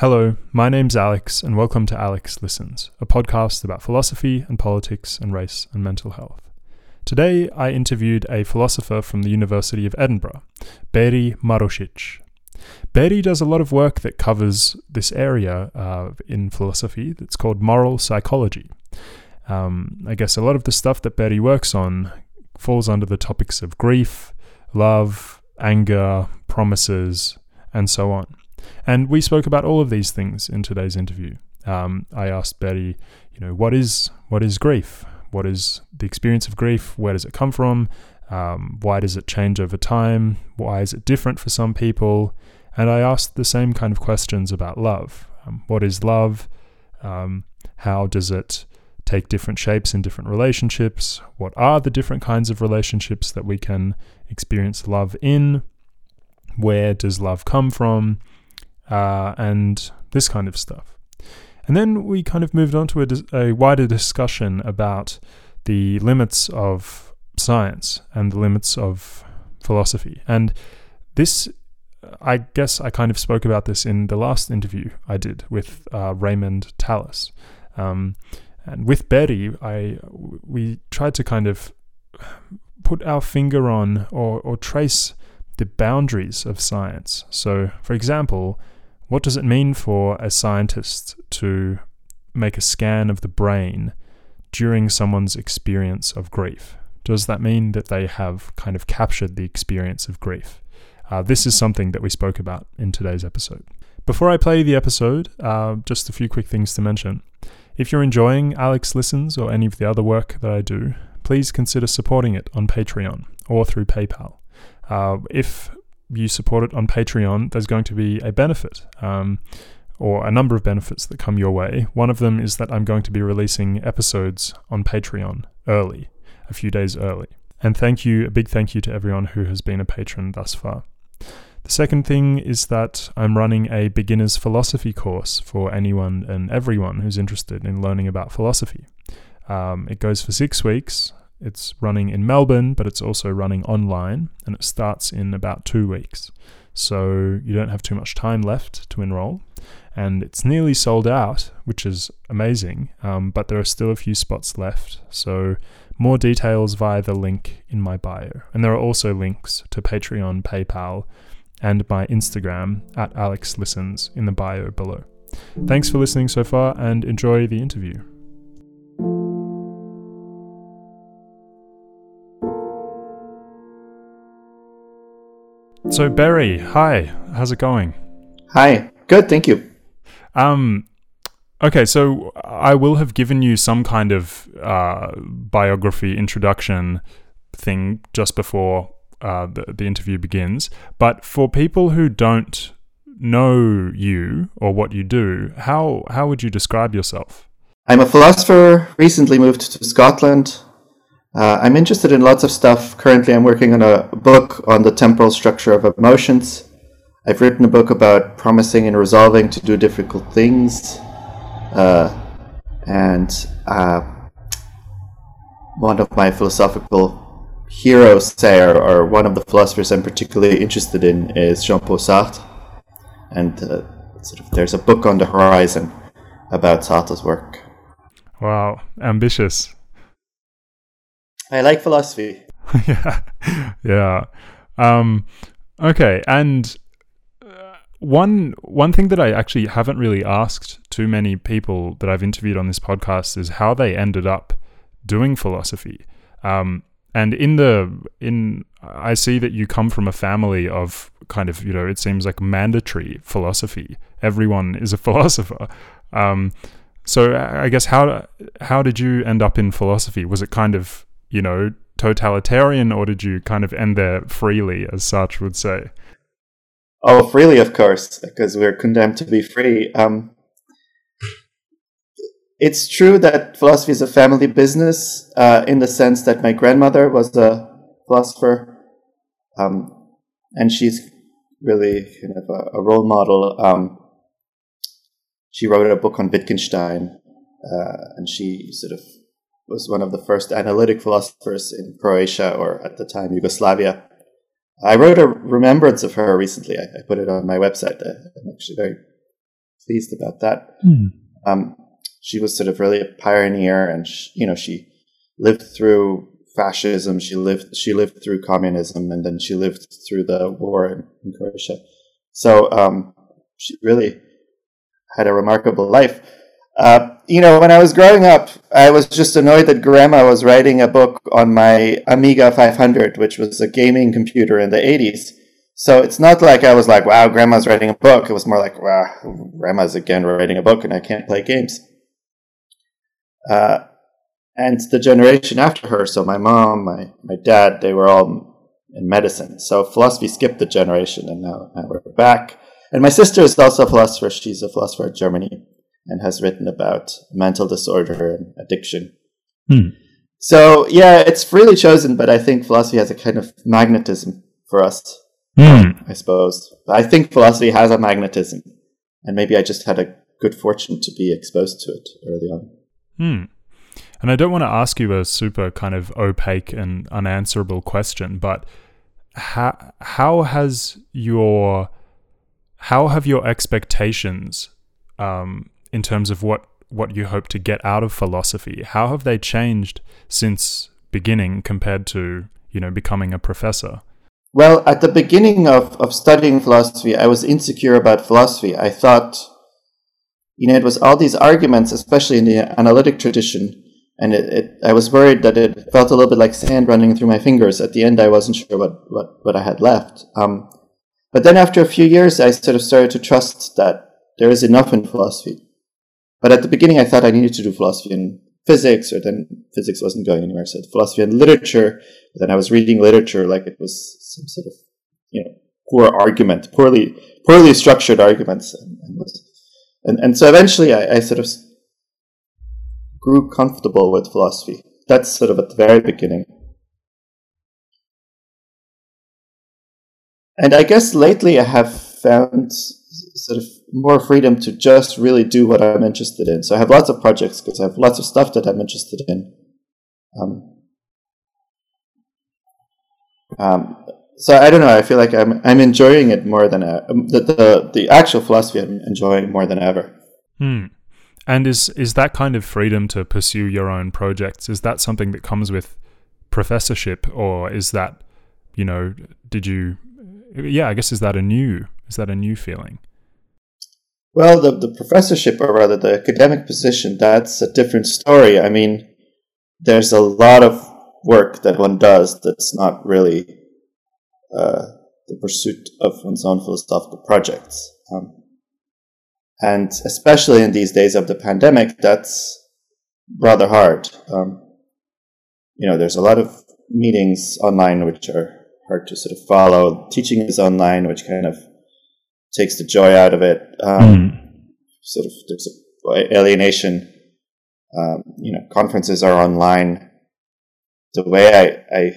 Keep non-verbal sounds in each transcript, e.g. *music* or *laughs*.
Hello, my name's Alex, and welcome to Alex Listens, a podcast about philosophy and politics and race and mental health. Today, I interviewed a philosopher from the University of Edinburgh, Beri Marušić. Beri does a lot of work that covers this area uh, in philosophy that's called moral psychology. Um, I guess a lot of the stuff that Beri works on falls under the topics of grief, love, anger, promises, and so on. And we spoke about all of these things in today's interview. Um, I asked Beri, you know, what is what is grief? What is the experience of grief? Where does it come from? Um, why does it change over time? Why is it different for some people? And I asked the same kind of questions about love. Um, what is love? Um, how does it take different shapes in different relationships? What are the different kinds of relationships that we can experience love in? Where does love come from? Uh, and this kind of stuff. And then we kind of moved on to a, a wider discussion about the limits of science and the limits of philosophy. And this, I guess, I kind of spoke about this in the last interview I did with uh, Raymond Tallis. Um, and with Beri, I we tried to kind of put our finger on or, or trace the boundaries of science. So, for example, what does it mean for a scientist to make a scan of the brain during someone's experience of grief? Does that mean that they have kind of captured the experience of grief? Uh, this is something that we spoke about in today's episode. Before I play the episode, uh, just a few quick things to mention. If you're enjoying Alex Listens or any of the other work that I do, please consider supporting it on Patreon or through PayPal. Uh, if you support it on Patreon, there's going to be a benefit. Um, or a number of benefits that come your way. One of them is that I'm going to be releasing episodes on Patreon early, a few days early. And thank you, a big thank you to everyone who has been a patron thus far. The second thing is that I'm running a beginner's philosophy course for anyone and everyone who's interested in learning about philosophy. Um, it goes for six weeks, it's running in Melbourne, but it's also running online, and it starts in about two weeks. So you don't have too much time left to enroll. And it's nearly sold out, which is amazing, um, but there are still a few spots left. So more details via the link in my bio. And there are also links to Patreon, PayPal, and my Instagram at Alex Listens in the bio below. Thanks for listening so far and enjoy the interview. So Beri, hi, how's it going? Hi, good, thank you. Um, okay, so I will have given you some kind of uh, biography introduction thing just before uh, the, the interview begins. But for people who don't know you or what you do, how how would you describe yourself? I'm a philosopher. Recently moved to Scotland. Uh, I'm interested in lots of stuff. Currently, I'm working on a book on the temporal structure of emotions. I've written a book about promising and resolving to do difficult things. Uh, and uh, one of my philosophical heroes, say, or, or, one of the philosophers I'm particularly interested in, is Jean Paul Sartre. And uh, sort of there's a book on the horizon about Sartre's work. Wow, ambitious. I like philosophy. *laughs* yeah, yeah. Um, okay, and uh, one one thing that I actually haven't really asked too many people that I've interviewed on this podcast is how they ended up doing philosophy. Um, and in the in I see that you come from a family of kind of you know it seems like mandatory philosophy. Everyone is a *laughs* philosopher. Um, so I guess how how did you end up in philosophy? Was it kind of you know, totalitarian, or did you kind of end there freely, as Sartre would say? Oh, freely, of course, because we're condemned to be free. Um, it's true that philosophy is a family business uh, in the sense that my grandmother was a philosopher, um, and she's really kind of a, a role model. Um, she wrote a book on Wittgenstein, uh, and she sort of was one of the first analytic philosophers in Croatia or at the time Yugoslavia. I wrote a remembrance of her recently. I, I put it on my website. I'm actually very pleased about that. Mm. Um, she was sort of really a pioneer, and she, you know she lived through fascism. She lived she lived through communism, and then she lived through the war in, in Croatia. So um, she really had a remarkable life. Uh, you know, when I was growing up, I was just annoyed that grandma was writing a book on my Amiga 500, which was a gaming computer in the 80s. So it's not like I was like, wow, grandma's writing a book. It was more like, wow, grandma's again writing a book and I can't play games. Uh, and the generation after her, so my mom, my, my dad, they were all in medicine. So philosophy skipped the generation and now, now we're back. And my sister is also a philosopher. She's a philosopher in Germany and has written about mental disorder and addiction. Hmm. So yeah, it's freely chosen, but I think philosophy has a kind of magnetism for us. Hmm. I suppose. I think philosophy has a magnetism, and maybe I just had a good fortune to be exposed to it early on. Hmm. And I don't want to ask you a super kind of opaque and unanswerable question, but how how has your how have your expectations um, in terms of what what you hope to get out of philosophy. How have they changed since beginning compared to you know becoming a professor? Well at the beginning of, of studying philosophy i was insecure about philosophy. I thought you know it was all these arguments especially in the analytic tradition and it, it, i was worried that it felt a little bit like sand running through my fingers. At the end i wasn't sure what, what, what i had left. Um, but then after a few years i sort of started to trust that there is enough in philosophy but at the beginning, I thought I needed to do philosophy and physics, or then physics wasn't going anywhere. So philosophy and literature. Then I was reading literature like it was some sort of, you know, poor argument, poorly, poorly structured arguments. And, and, and, and so eventually I, I sort of grew comfortable with philosophy. That's sort of at the very beginning. And I guess lately I have found sort of more freedom to just really do what I'm interested in. So I have lots of projects because I have lots of stuff that I'm interested in. Um, um, so I don't know. I feel like I'm I'm enjoying it more than uh, the, the the actual philosophy. I'm enjoying more than ever. Hmm. And is is that kind of freedom to pursue your own projects? Is that something that comes with professorship, or is that you know? Did you? Yeah, I guess is that a new? Is that a new feeling? Well, the, the professorship, or rather the academic position, that's a different story. I mean, there's a lot of work that one does that's not really uh, the pursuit of one's own philosophical projects. Um, and especially in these days of the pandemic, that's rather hard. Um, you know, there's a lot of meetings online which are hard to sort of follow. Teaching is online, which kind of takes the joy out of it. Um, mm. Sort of there's a alienation. Um, you know, conferences are online. The way I, I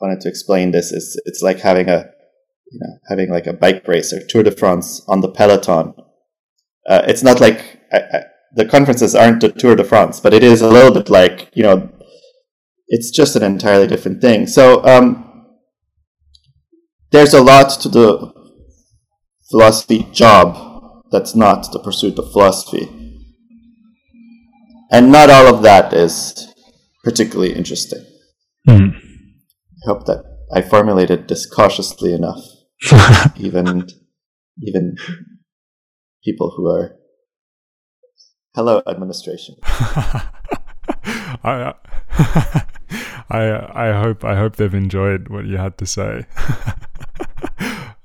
wanted to explain this is it's like having a you know having like a bike race or Tour de France on the peloton. Uh, it's not like I, I, the conferences aren't the Tour de France, but it is a little bit like you know it's just an entirely different thing. So um, there's a lot to the philosophy job that's not the pursuit of philosophy. And not all of that is particularly interesting. Mm. I hope that I formulated this cautiously enough. *laughs* even even people who are hello administration. *laughs* I, *laughs* I I hope I hope they've enjoyed what you had to say.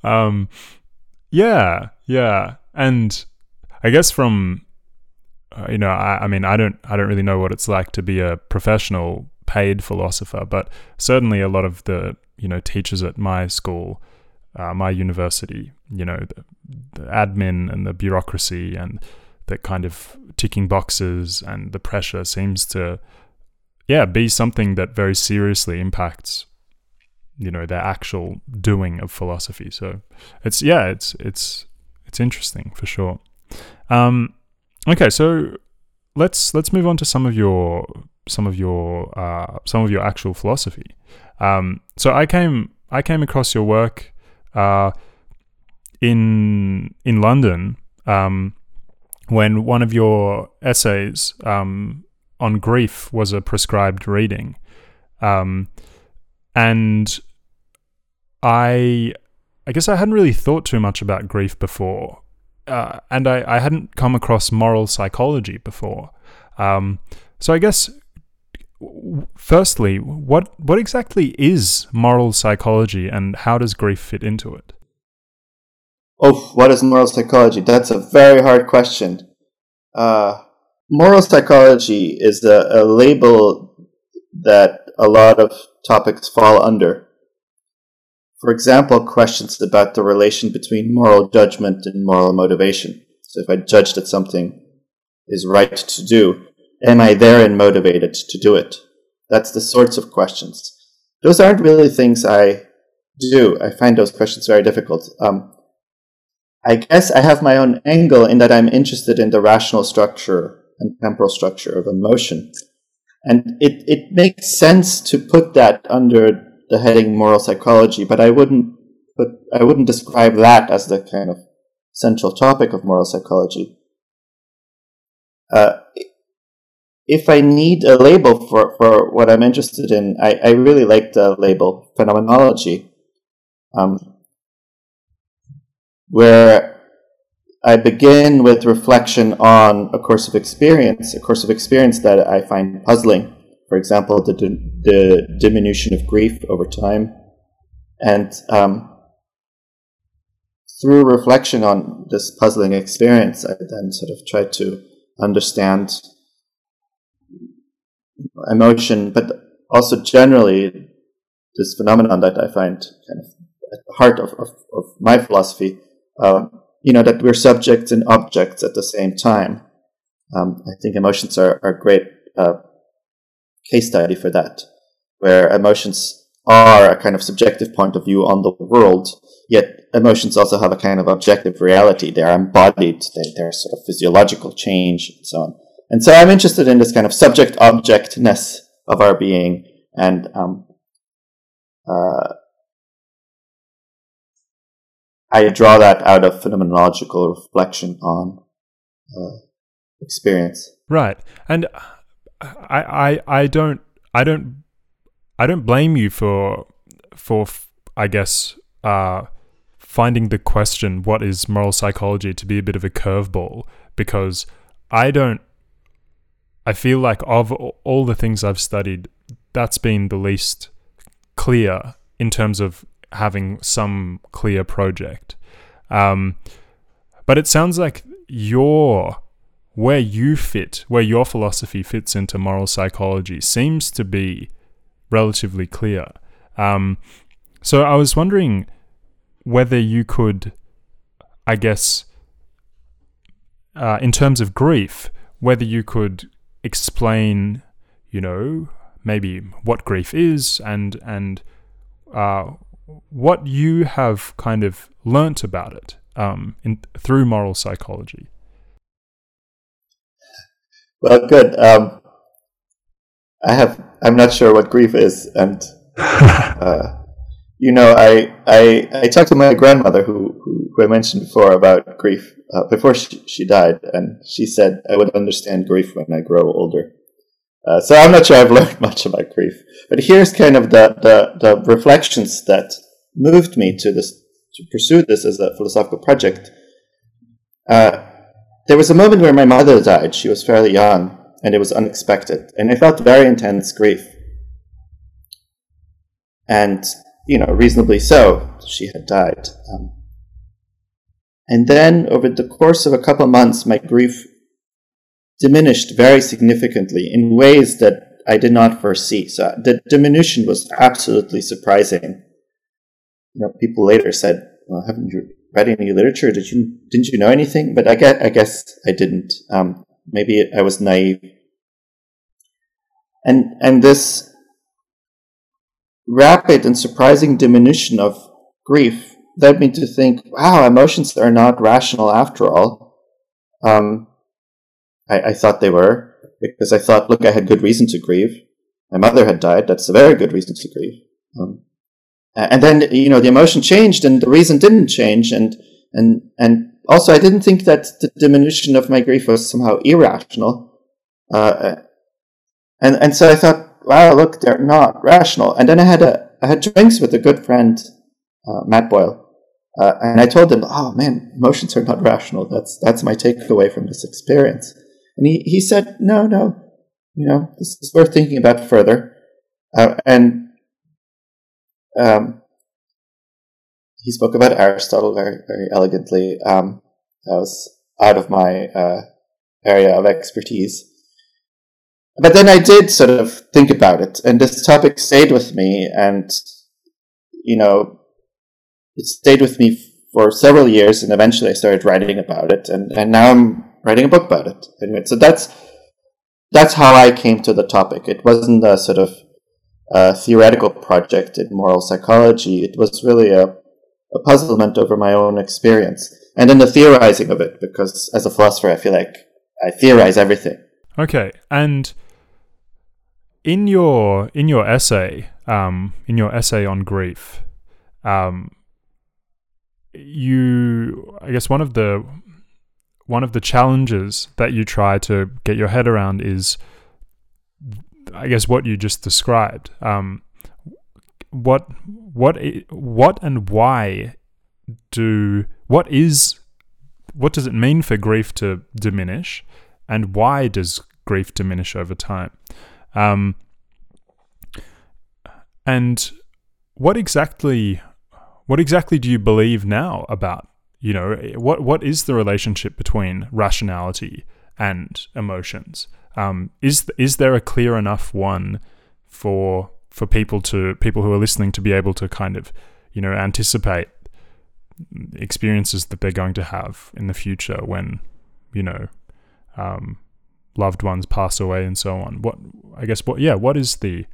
um, yeah, yeah, and I guess from uh, you know, I, I mean, I don't, I don't really know what it's like to be a professional paid philosopher, but certainly a lot of the you know teachers at my school, uh, my university, you know, the, the admin and the bureaucracy and the kind of ticking boxes and the pressure seems to, yeah, be something that very seriously impacts you know their actual doing of philosophy. So it's yeah, it's it's it's interesting for sure. Um, okay, so let's let's move on to some of your some of your uh, some of your actual philosophy. Um, so I came I came across your work uh, in in London um, when one of your essays um, on grief was a prescribed reading. Um, and I, I guess I hadn't really thought too much about grief before, uh, and I, I hadn't come across moral psychology before. Um, so I guess, firstly, what what exactly is moral psychology, and how does grief fit into it? Oh, what is moral psychology? That's a very hard question. Uh, moral psychology is a, a label that a lot of topics fall under. For example, questions about the relation between moral judgment and moral motivation. So if I judge that something is right to do, am I therein motivated to do it? That's the sorts of questions. Those aren't really things I do. I find those questions very difficult. Um, I guess I have my own angle in that I'm interested in the rational structure and temporal structure of emotion. And it, it makes sense to put that under the heading moral psychology, but I wouldn't but I wouldn't describe that as the kind of central topic of moral psychology. Uh, if I need a label for, for what I'm interested in, I, I really like the label phenomenology. Um, where I begin with reflection on a course of experience, a course of experience that I find puzzling. For example, the, the diminution of grief over time. And um, through reflection on this puzzling experience, I then sort of tried to understand emotion, but also generally this phenomenon that I find kind of at the heart of, of, of my philosophy, uh, you know, that we're subjects and objects at the same time. Um, I think emotions are, are great uh, case study for that, where emotions are a kind of subjective point of view on the world, yet emotions also have a kind of objective reality. They are embodied, they, they're sort of physiological change and so on. And so I'm interested in this kind of subject objectness of our being and um, uh, I draw that out of phenomenological reflection on uh, experience. Right, and I, I, I don't, I don't, I don't blame you for, for, I guess, uh, finding the question "What is moral psychology?" to be a bit of a curveball because I don't. I feel like of all the things I've studied, that's been the least clear in terms of having some clear project. Um, but it sounds like your where you fit, where your philosophy fits into moral psychology, seems to be relatively clear. Um, so I was wondering whether you could, I guess, uh, in terms of grief, whether you could explain, you know, maybe what grief is and and uh, what you have kind of learnt about it um, in, through moral psychology. Well, good. Um, I have. I'm not sure what grief is, and *laughs* uh, you know, I, I I talked to my grandmother, who who, who I mentioned before about grief uh, before she, she died, and she said I would understand grief when I grow older. Uh, so I'm not sure I've *laughs* learned much about grief, but here's kind of the, the, the reflections that moved me to this to pursue this as a philosophical project. Uh, there was a moment where my mother died. She was fairly young, and it was unexpected, and I felt very intense grief. And you know, reasonably so. She had died. Um, and then, over the course of a couple months, my grief diminished very significantly in ways that I did not foresee. So the diminution was absolutely surprising. You know, people later said, "Well, haven't you read any literature? Did you didn't you know anything?" But I guess I guess I didn't. Um, maybe I was naive. And and this rapid and surprising diminution of grief led me to think, "Wow, emotions are not rational after all." Um, I, I thought they were because I thought, look, I had good reason to grieve. My mother had died. That's a very good reason to grieve. Um, and then you know the emotion changed, and the reason didn't change, and and and also, I didn't think that the diminution of my grief was somehow irrational. Uh, and, and so I thought, wow, look, they're not rational. And then I had a, I had drinks with a good friend, uh, Matt Boyle. Uh, and I told him, oh man, emotions are not rational. That's, that's my takeaway from this experience. And he, he said, no, no, you know, this is worth thinking about further. Uh, and um, he spoke about Aristotle very, very elegantly. Um, that was out of my uh, area of expertise. But then I did sort of think about it, and this topic stayed with me, and you know, it stayed with me for several years, and eventually I started writing about it, and, and now I'm writing a book about it. Anyway, so that's that's how I came to the topic. It wasn't a sort of a theoretical project in moral psychology. It was really a, a puzzlement over my own experience and then the theorizing of it, because as a philosopher, I feel like I theorize everything. Okay, and in your in your essay, um, in your essay on grief, um, you, I guess one of the one of the challenges that you try to get your head around is I guess what you just described. Um, what what what and why do what is what does it mean for grief to diminish, and why does grief diminish over time? Um, and what exactly what exactly do you believe now about you know what what is the relationship between rationality and emotions? Um, is is there a clear enough one for for people to people who are listening to be able to kind of you know anticipate experiences that they're going to have in the future when you know um, loved ones pass away and so on. What I guess what yeah what is the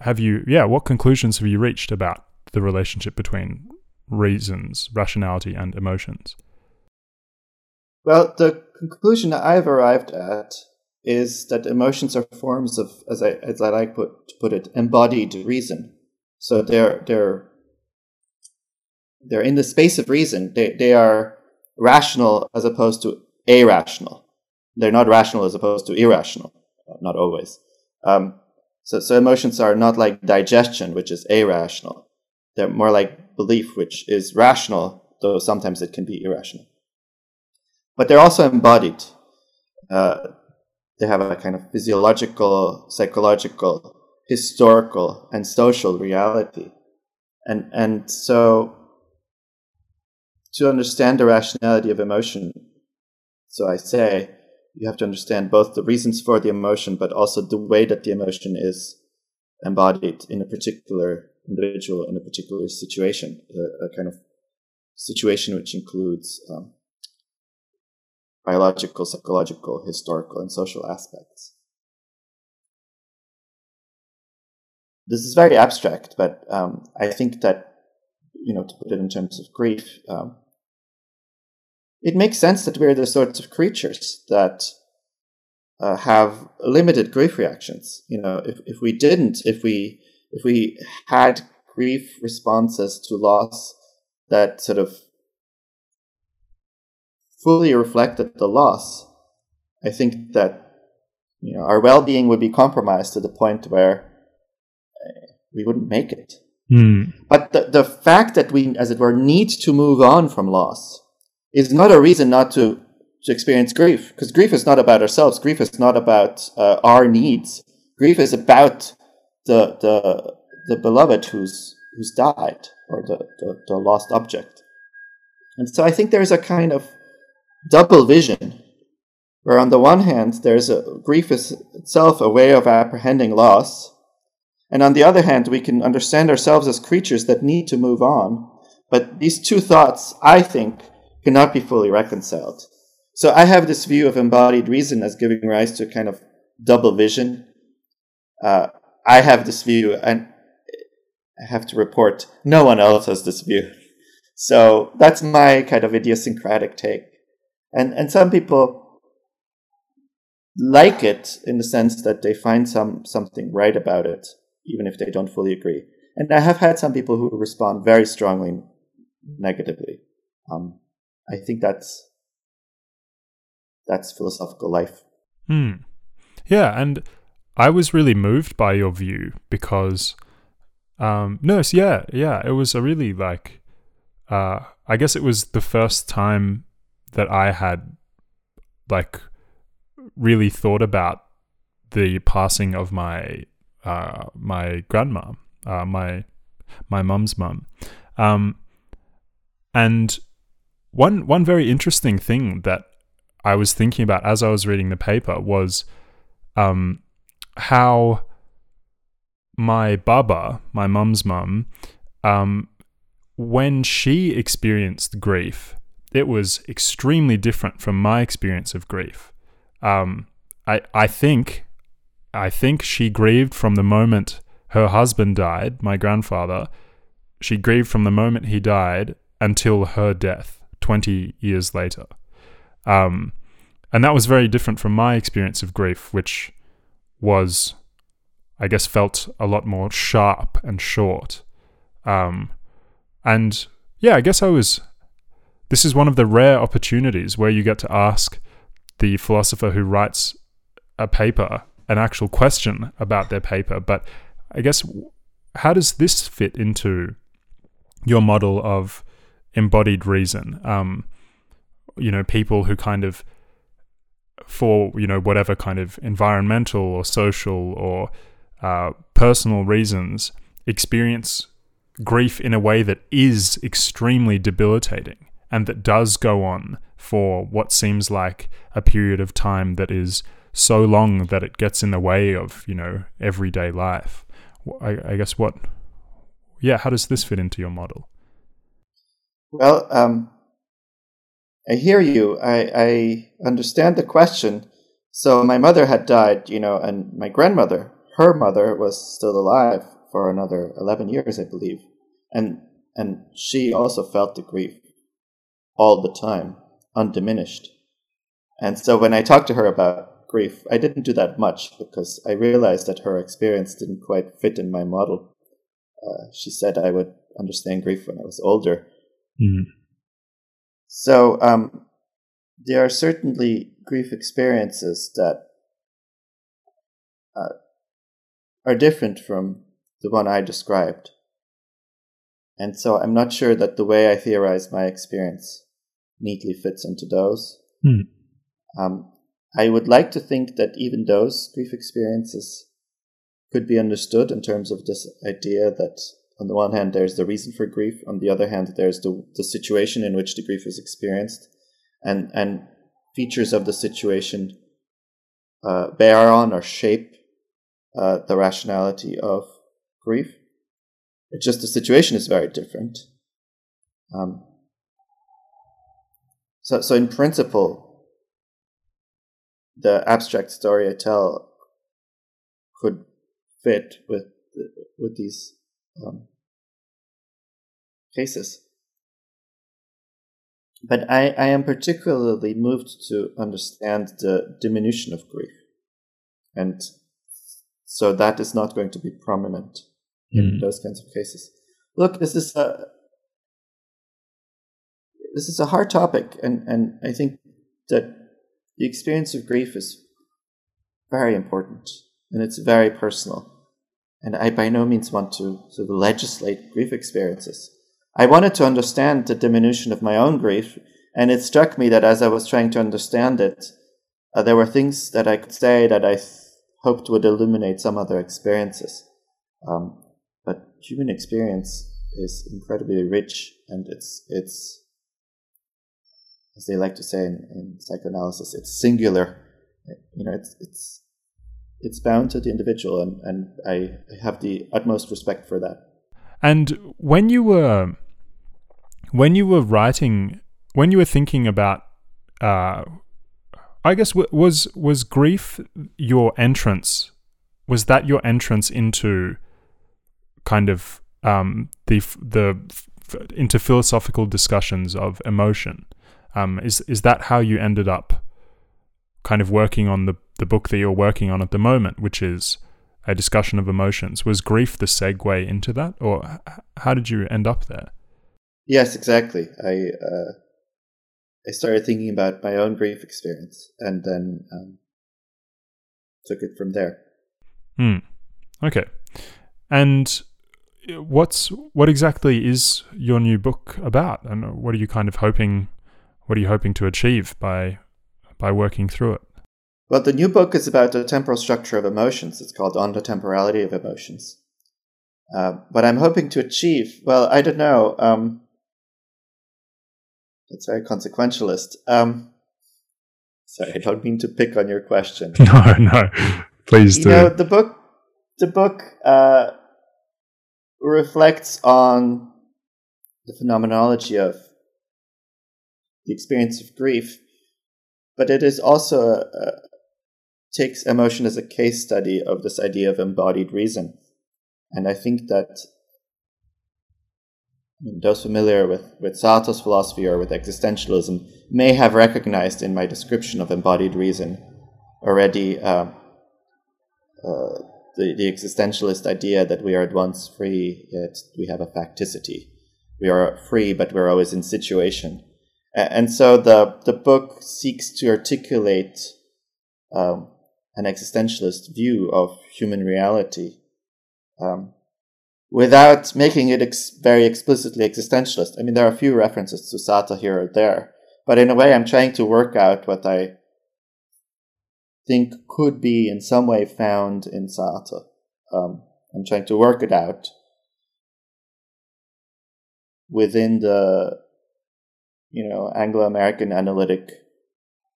have you yeah what conclusions have you reached about the relationship between reasons, rationality, and emotions? Well, the conclusion that I've arrived at is that emotions are forms of, as I as I like put, to put it, embodied reason. So they're they're they're in the space of reason. They they are rational as opposed to irrational. They're not rational as opposed to irrational. Not always. Um, so so emotions are not like digestion, which is irrational. They're more like belief, which is rational, though sometimes it can be irrational but they're also embodied. Uh, they have a kind of physiological, psychological, historical, and social reality, and and so to understand the rationality of emotion, so I say you have to understand both the reasons for the emotion, but also the way that the emotion is embodied in a particular individual in a particular situation, a, a kind of situation which includes um, biological, psychological, historical, and social aspects. This is very abstract, but um, I think that, you know, to put it in terms of grief, um, it makes sense that we're the sorts of creatures that uh, have limited grief reactions. You know, if, if we didn't, if we if we had grief responses to loss that sort of fully reflected the loss, I think that you know our well-being would be compromised to the point where uh, we wouldn't make it. Mm. But the, the fact that we, as it were, need to move on from loss is not a reason not to, to experience grief. Because grief is not about ourselves. Grief is not about uh, our needs. Grief is about the, the, the beloved who's, who's died or the, the, the lost object. And so I think there's a kind of double vision, where on the one hand, there's a grief is itself a way of apprehending loss, and on the other hand, we can understand ourselves as creatures that need to move on. But these two thoughts, I think, cannot be fully reconciled. So I have this view of embodied reason as giving rise to a kind of double vision. Uh, I have this view, and I have to report no one else has this view. So that's my kind of idiosyncratic take and and some people like it in the sense that they find some something right about it, even if they don't fully agree. And I have had some people who respond very strongly negatively. Um, I think that's that's philosophical life. Hmm. Yeah, and I was really moved by your view because, um, no, yeah, yeah, it was a really like, uh, I guess it was the first time that I had like really thought about the passing of my uh, my grandma, uh, my my mum's mum, um, and one one very interesting thing that I was thinking about as I was reading the paper was um, how my baba, my mum's mum, um, when she experienced grief, it was extremely different from my experience of grief. Um, I I think I think she grieved from the moment her husband died, my grandfather. She grieved from the moment he died until her death, twenty years later. Um, and that was very different from my experience of grief, which was, I guess, felt a lot more sharp and short. Um, and yeah, I guess I was. This is one of the rare opportunities where you get to ask the philosopher who writes a paper an actual question about their paper. But I guess, how does this fit into your model of embodied reason? Um, you know, people who kind of for you know whatever kind of environmental or social or uh, personal reasons experience grief in a way that is extremely debilitating and that does go on for what seems like a period of time that is so long that it gets in the way of you know everyday life I, I guess what yeah how does this fit into your model well um, I hear you. I, I understand the question. So my mother had died, you know, and my grandmother, her mother, was still alive for another eleven years, I believe, and and she also felt the grief all the time, undiminished. And so when I talked to her about grief, I didn't do that much because I realized that her experience didn't quite fit in my model. Uh, she said I would understand grief when I was older. Mm. So um, there are certainly grief experiences that uh, are different from the one I described. And so I'm not sure that the way I theorize my experience neatly fits into those. Hmm. Um, I would like to think that even those grief experiences could be understood in terms of this idea that on the one hand, there's the reason for grief. On the other hand, there's the, the situation in which the grief is experienced, and and features of the situation uh, bear on or shape uh, the rationality of grief. It's just the situation is very different. Um, so, so in principle, the abstract story I tell could fit with with these um, cases. But I, I am particularly moved to understand the diminution of grief. And so that is not going to be prominent in mm. those kinds of cases. Look, this is a this is a hard topic, and, and I think that the experience of grief is very important and it's very personal and I by no means want to sort of legislate grief experiences. I wanted to understand the diminution of my own grief, and it struck me that as I was trying to understand it, uh, there were things that I could say that I th- hoped would illuminate some other experiences. Um, but human experience is incredibly rich, and it's it's as they like to say in, in psychoanalysis, it's singular. You know, it's it's it's bound to the individual, and, and I have the utmost respect for that. And when you were when you were writing, when you were thinking about, uh, I guess was was grief your entrance? Was that your entrance into kind of um, the the into philosophical discussions of emotion? Um, is is that how you ended up kind of working on the, the book that you're working on at the moment, which is a discussion of emotions. Was grief the segue into that, or how did you end up there? Yes, exactly. I uh, I started thinking about my own grief experience, and then um, took it from there. Hmm. Okay. And what's what exactly is your new book about, and what are you kind of hoping? What are you hoping to achieve by by working through it? Well, the new book is about the temporal structure of emotions. It's called On the Temporality of Emotions. Uh, what I'm hoping to achieve, well, I don't know. Um, it's very consequentialist. Um, sorry, I don't mean to pick on your question. *laughs* No, no, please you do. know, the book, the book uh, reflects on the phenomenology of the experience of grief, but it is also a, takes emotion as a case study of this idea of embodied reason, and I think that those familiar with, with Sartre's philosophy or with existentialism may have recognized in my description of embodied reason already uh, uh, the, the existentialist idea that we are at once free yet we have a facticity. We are free, but we're always in situation. And so the, the book seeks to articulate um, an existentialist view of human reality. Um, without making it ex- very explicitly existentialist. I mean, there are a few references to Sartre here or there, but in a way, I'm trying to work out what I think could be in some way found in Sartre. Um, I'm trying to work it out within the, you know, Anglo-American analytic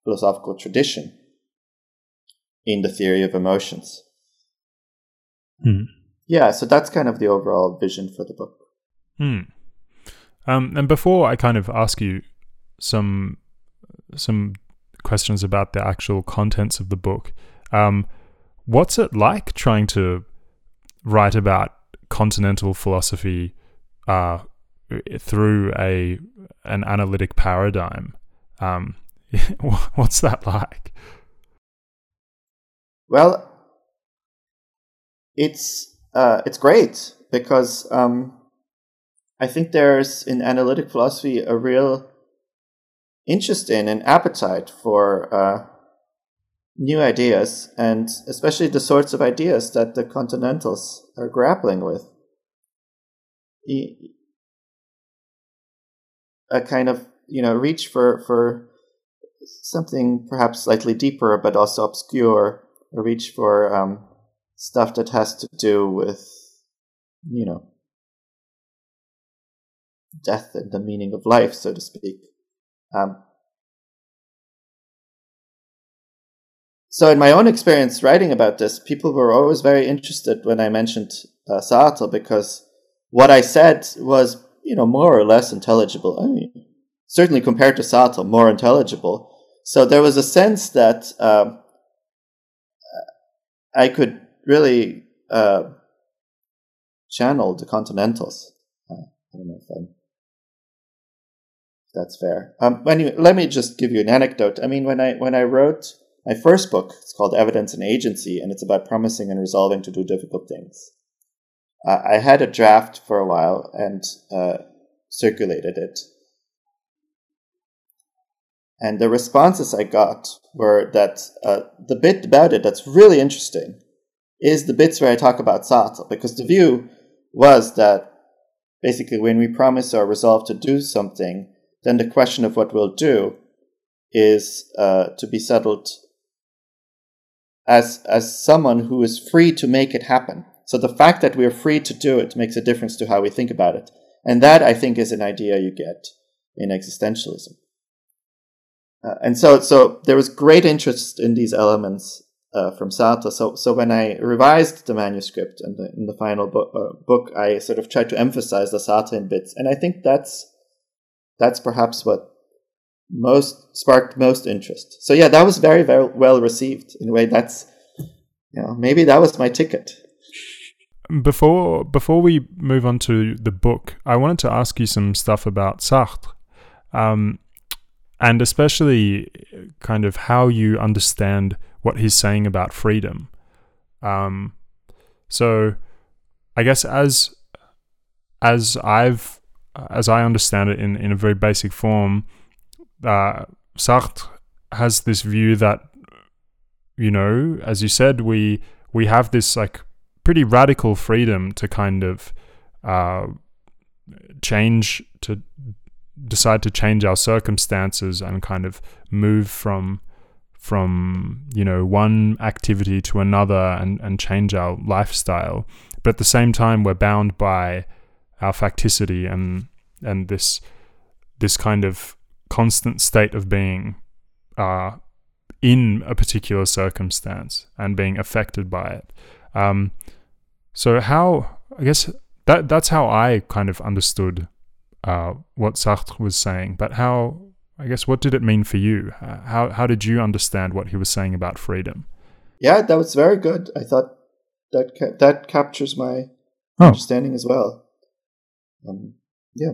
philosophical tradition in the theory of emotions. Hmm yeah, so that's kind of the overall vision for the book. Hmm. Um, and before I kind of ask you some some questions about the actual contents of the book, um, what's it like trying to write about continental philosophy uh, through a an analytic paradigm? Um, *laughs* what's that like? Well, it's uh, it's great because um, I think there's in analytic philosophy a real interest in and appetite for uh, new ideas, and especially the sorts of ideas that the continentals are grappling with. A kind of you know reach for for something perhaps slightly deeper but also obscure, a reach for um, stuff that has to do with, you know, death and the meaning of life, so to speak. Um, so, in my own experience writing about this, people were always very interested when I mentioned uh, Sartre because what I said was, you know, more or less intelligible. I mean, certainly compared to Sartre, more intelligible. So there was a sense that uh, I could really uh, channeled the Continentals. Uh, I don't know if that's fair. Um, anyway, let me just give you an anecdote. I mean, when I when I wrote my first book, it's called Evidence and Agency, and it's about promising and resolving to do difficult things. Uh, I had a draft for a while and uh, circulated it. And the responses I got were that uh, the bit about it that's really interesting is the bits where I talk about Sartre, because the view was that basically when we promise or resolve to do something, then the question of what we'll do is uh, to be settled as as someone who is free to make it happen. So the fact that we are free to do it makes a difference to how we think about it, and that I think is an idea you get in existentialism. Uh, and so, so there was great interest in these elements uh, from Sartre. So, so when I revised the manuscript and the, in the final bo- uh, book, I sort of tried to emphasize the Sartre in bits, and I think that's that's perhaps what most sparked most interest. So yeah, that was very very well received. In a way, that's you know maybe that was my ticket. Before before we move on to the book, I wanted to ask you some stuff about Sartre. Um, and especially kind of how you understand what he's saying about freedom. Um, so I guess as as I've as I understand it in, in a very basic form, uh, Sartre has this view that, you know, as you said, we we have this like pretty radical freedom to kind of uh, change to decide to change our circumstances and kind of move from from you know one activity to another and, and change our lifestyle but at the same time we're bound by our facticity and and this this kind of constant state of being uh, in a particular circumstance and being affected by it. Um, so how I guess that that's how I kind of understood uh, what Sartre was saying. But how I guess what did it mean for you? How how did you understand what he was saying about freedom? Yeah, that was very good. I thought that ca- that captures my oh. understanding as well. Um, yeah.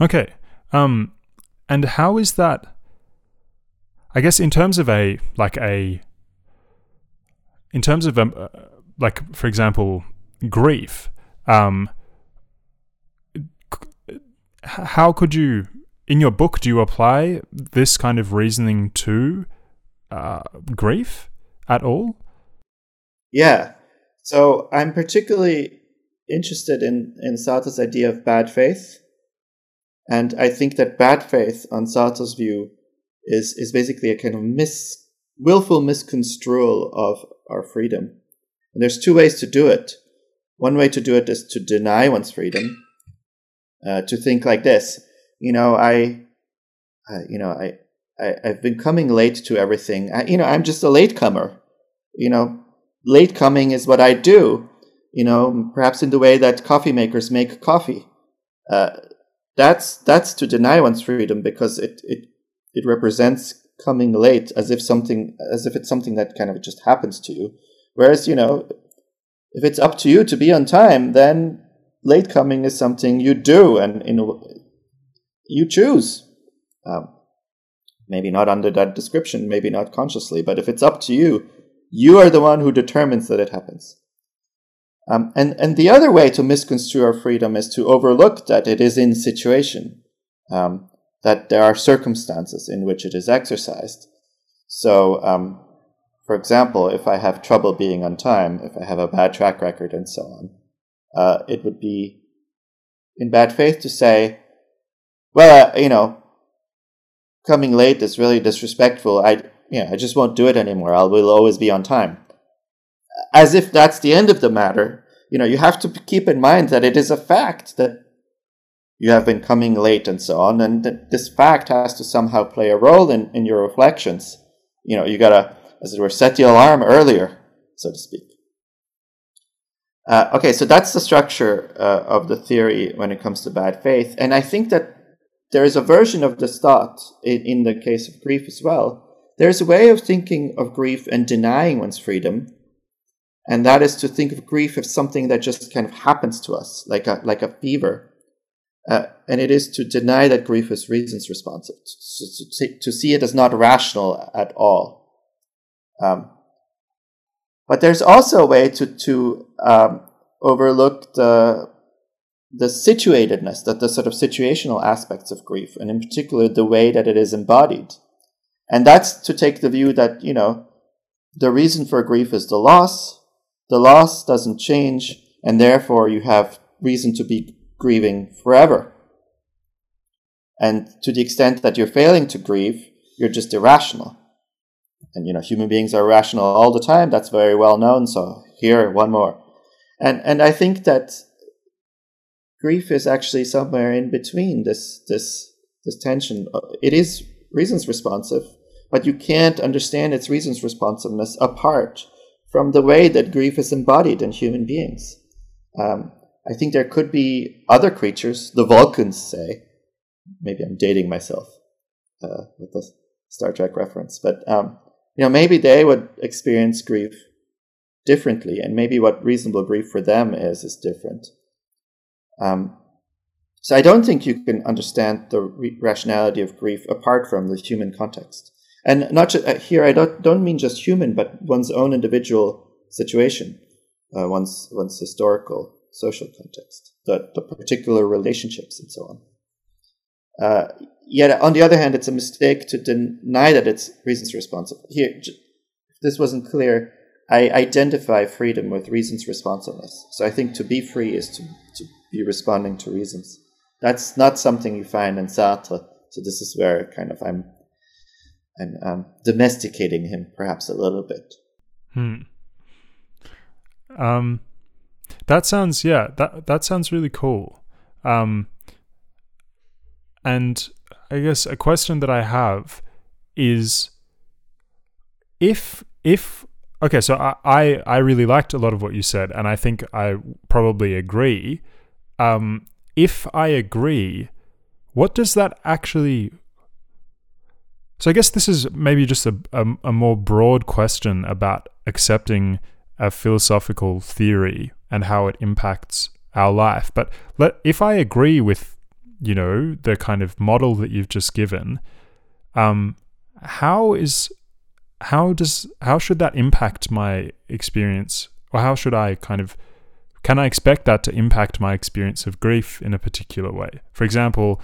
Okay. Um, and how is that? I guess in terms of a like a in terms of um, uh, like for example grief um how could you in your book do you apply this kind of reasoning to uh, grief at all yeah so i'm particularly interested in in sartre's idea of bad faith and i think that bad faith on sartre's view is is basically a kind of mis willful misconstrual of our freedom. And there's two ways to do it. One way to do it is to deny one's freedom, uh, to think like this. You know, I, you know, I, I, have been coming late to everything. I, you know, I'm just a latecomer. You know, late coming is what I do. You know, perhaps in the way that coffee makers make coffee. Uh, that's that's to deny one's freedom because it it it represents coming late as if something as if it's something that kind of just happens to you whereas you know if it's up to you to be on time then late coming is something you do and you you choose um, maybe not under that description maybe not consciously but if it's up to you you are the one who determines that it happens um, and and the other way to misconstrue our freedom is to overlook that it is in situation um, that there are circumstances in which it is exercised. So, um, for example, if I have trouble being on time, if I have a bad track record, and so on, uh, it would be in bad faith to say, well, uh, you know, coming late is really disrespectful. I, you know, I just won't do it anymore. I will always be on time. As if that's the end of the matter. You know, you have to keep in mind that it is a fact that you have been coming late and so on. And th- this fact has to somehow play a role in, in your reflections. You know, you gotta, as it were, set the alarm earlier, so to speak. Uh, okay, so that's the structure uh, of the theory when it comes to bad faith. And I think that there is a version of this thought in, in the case of grief as well. There's a way of thinking of grief and denying one's freedom, and that is to think of grief as something that just kind of happens to us, like a, like a fever uh, and it is to deny that grief is reasons responsive, to, to, to see it as not rational at all. Um, but there's also a way to, to um, overlook the, the situatedness, that the sort of situational aspects of grief, and in particular the way that it is embodied. And that's to take the view that, you know, the reason for grief is the loss. The loss doesn't change, and therefore you have reason to be grieving forever. And to the extent that you're failing to grieve, you're just irrational. And you know, human beings are rational all the time. That's very well known. So here, one more. And and I think that grief is actually somewhere in between this this this tension. It is reasons responsive, but you can't understand its reasons responsiveness apart from the way that grief is embodied in human beings. Um, I think there could be other creatures, the Vulcans say. Maybe I'm dating myself uh, with the Star Trek reference, but um, you know, maybe they would experience grief differently, and maybe what reasonable grief for them is is different. Um, so I don't think you can understand the re- rationality of grief apart from the human context, and not uh, here. I don't don't mean just human, but one's own individual situation, uh, one's one's historical social context, the, the particular relationships, and so on. Uh, yet, on the other hand, it's a mistake to deny that it's reasons responsive. Here, this wasn't clear, I identify freedom with reasons responsiveness. So I think to be free is to, to be responding to reasons. That's not something you find in Sartre. So this is where kind of I'm, I'm um, domesticating him perhaps a little bit. Hmm. Um, that sounds yeah that that sounds really cool. Um, and I guess a question that I have is if if okay, so I, I, I really liked a lot of what you said, and I think I probably agree. Um, if I agree, what does that actually? So I guess this is maybe just a, a, a more broad question about accepting a philosophical theory and how it impacts our life. But let, if I agree with you know the kind of model that you've just given, um, how is how does how should that impact my experience? Or how should i kind of can i expect that to impact my experience of grief in a particular way? For example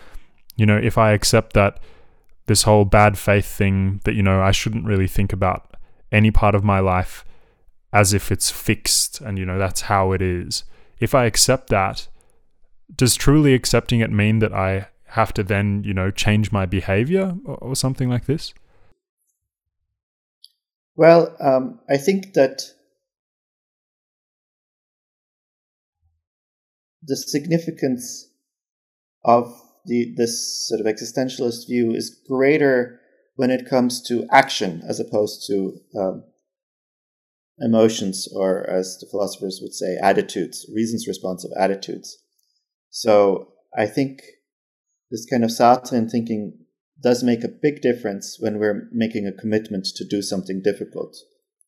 you know if i accept that this whole bad faith thing that you know i shouldn't really think about any part of my life as if it's fixed and you know that's how it is. If i accept that does truly accepting it mean that i have to then you know change my behavior or, or something like this? Well, um, I think that the significance of the this sort of existentialist view is greater when it comes to action as opposed to um, emotions or as the philosophers would say attitudes reasons responsive attitudes so i think this kind of sartrean thinking does make a big difference when we're making a commitment to do something difficult,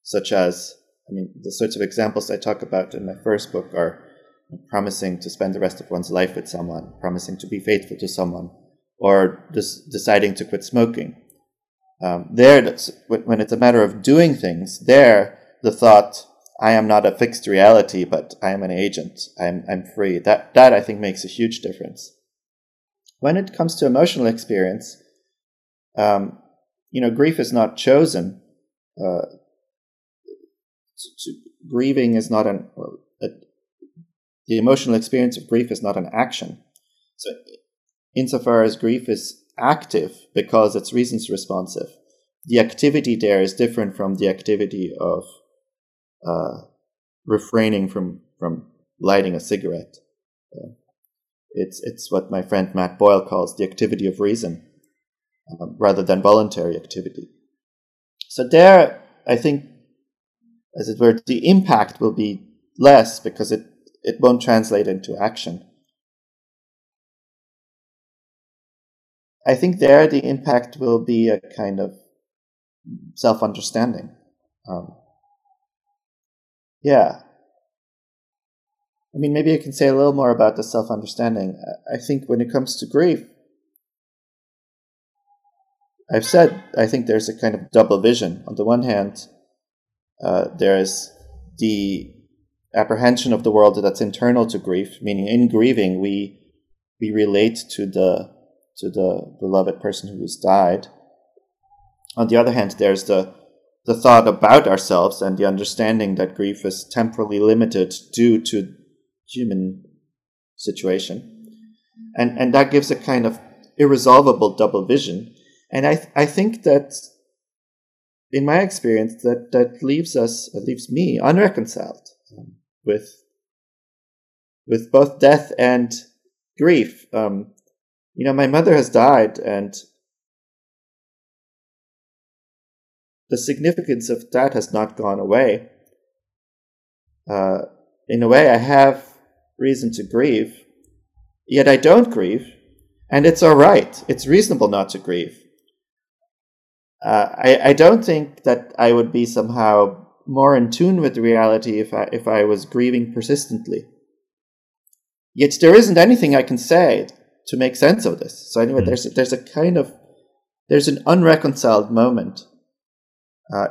such as, I mean, the sorts of examples I talk about in my first book are promising to spend the rest of one's life with someone, promising to be faithful to someone, or just deciding to quit smoking. Um, there, when it's a matter of doing things, there, the thought, I am not a fixed reality, but I am an agent. I'm, I'm free. That, that I think makes a huge difference. When it comes to emotional experience, um, you know, grief is not chosen. Uh, to, to, grieving is not an a, the emotional experience of grief is not an action. So, insofar as grief is active because it's reasons responsive, the activity there is different from the activity of uh, refraining from from lighting a cigarette. Uh, it's it's what my friend Matt Boyle calls the activity of reason um, rather than voluntary activity. So there, I think, as it were, the impact will be less because it, it won't translate into action. I think there the impact will be a kind of self understanding. Um, yeah. I mean, maybe I can say a little more about the self understanding. I think when it comes to grief, I've said I think there's a kind of double vision. On the one hand, uh, there's the apprehension of the world that's internal to grief, meaning in grieving we we relate to the to the beloved person who has died. On the other hand, there's the the thought about ourselves and the understanding that grief is temporally limited due to human situation, and and that gives a kind of irresolvable double vision and I th- I think that in my experience that that leaves us leaves me unreconciled with with both death and grief. Um, you know, my mother has died, and the significance of that has not gone away. Uh, in a way, I have reason to grieve, yet I don't grieve, and it's all right. It's reasonable not to grieve. Uh, I, I don't think that I would be somehow more in tune with reality if I, if I was grieving persistently. Yet there isn't anything I can say to make sense of this. So anyway, mm. there's a, there's a kind of there's an unreconciled moment uh,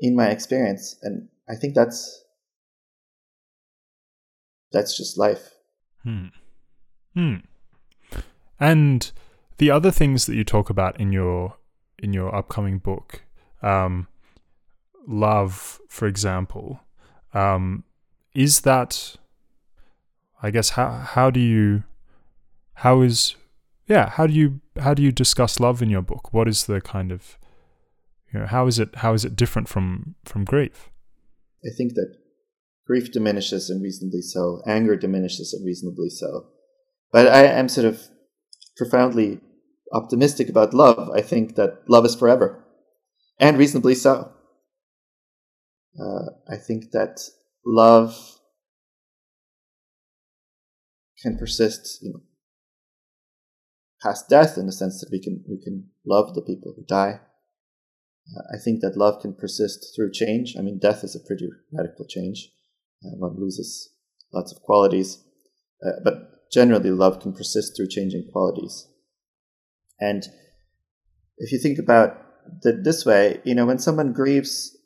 in my experience, and I think that's that's just life. Hmm. Hmm. and the other things that you talk about in your in your upcoming book, um, love, for example, um, is that? I guess how how do you how is yeah how do you how do you discuss love in your book? What is the kind of you know how is it how is it different from from grief? I think that grief diminishes and reasonably so, anger diminishes and reasonably so, but I am sort of profoundly optimistic about love. I think that love is forever, and reasonably so. Uh, I think that love can persist, you know, past death in the sense that we can we can love the people who die. I think that love can persist through change. I mean, death is a pretty radical change. Uh, one loses lots of qualities, uh, but generally, love can persist through changing qualities. And if you think about it this way, you know, when someone grieves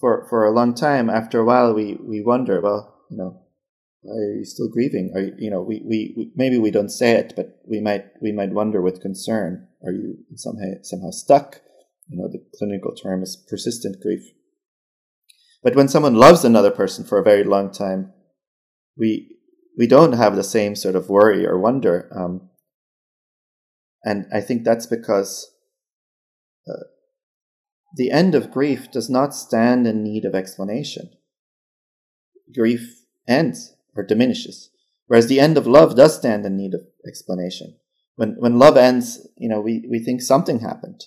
for for a long time, after a while, we we wonder, well, you know, are you still grieving? Are you, you know, we, we, we, maybe we don't say it, but we might we might wonder with concern. Are you somehow somehow stuck? You know, the clinical term is persistent grief. But when someone loves another person for a very long time, we we don't have the same sort of worry or wonder. Um, and I think that's because uh, the end of grief does not stand in need of explanation. Grief ends or diminishes. Whereas the end of love does stand in need of explanation. When, when love ends, you know, we, we think something happened.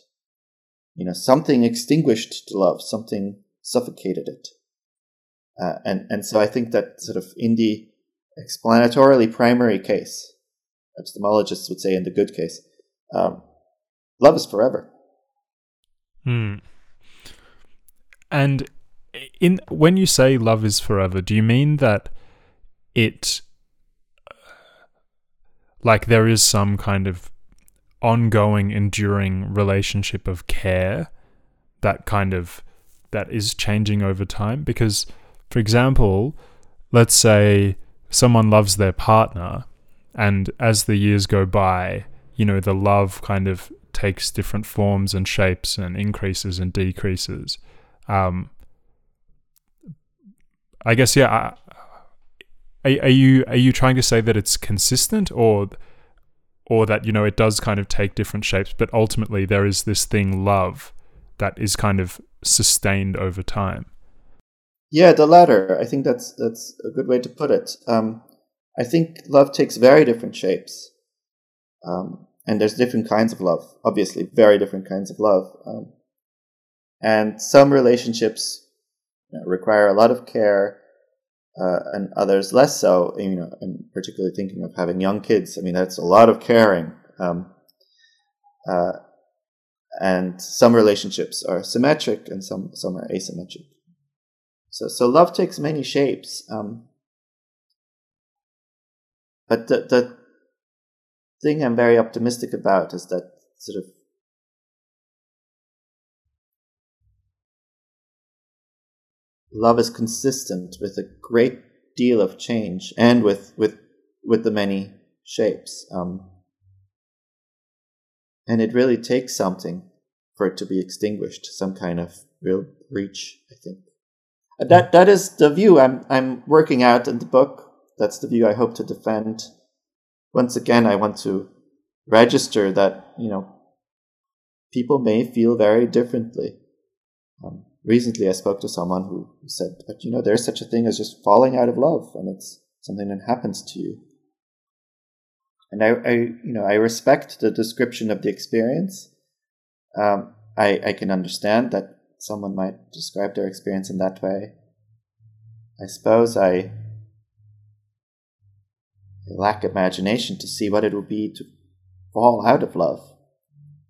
You know, something extinguished love, something suffocated it. Uh, and, and so I think that sort of in the explanatorily primary case, epistemologists would say in the good case, um, love is forever. Hmm. And in when you say love is forever, do you mean that it like there is some kind of ongoing enduring relationship of care that kind of that is changing over time? Because for example let's say someone loves their partner and as the years go by you know the love kind of takes different forms and shapes and increases and decreases. Um i guess yeah are, are you are you trying to say that it's consistent or or that you know it does kind of take different shapes, but ultimately there is this thing love that is kind of sustained over time? Yeah, the latter. I think that's that's a good way to put it. Um, I think love takes very different shapes, um, and there's different kinds of love. Obviously, very different kinds of love, um, and some relationships you know, require a lot of care uh, and others less so. You know, I'm particularly thinking of having young kids. I mean, that's a lot of caring. Um, uh, and some relationships are symmetric, and some some are asymmetric. So, so love takes many shapes. Um, but the the thing I'm very optimistic about is that sort of love is consistent with a great deal of change and with with with the many shapes. Um, and it really takes something for it to be extinguished, some kind of real breach, I think. That that is the view I'm I'm working out in the book. That's the view I hope to defend. Once again, I want to register that you know people may feel very differently. Um, recently I spoke to someone who said, but you know, there's such a thing as just falling out of love, and it's something that happens to you. And I, I you know, I respect the description of the experience. Um, I, I can understand that someone might describe their experience in that way. I suppose I, I lack imagination to see what it would be to fall out of love.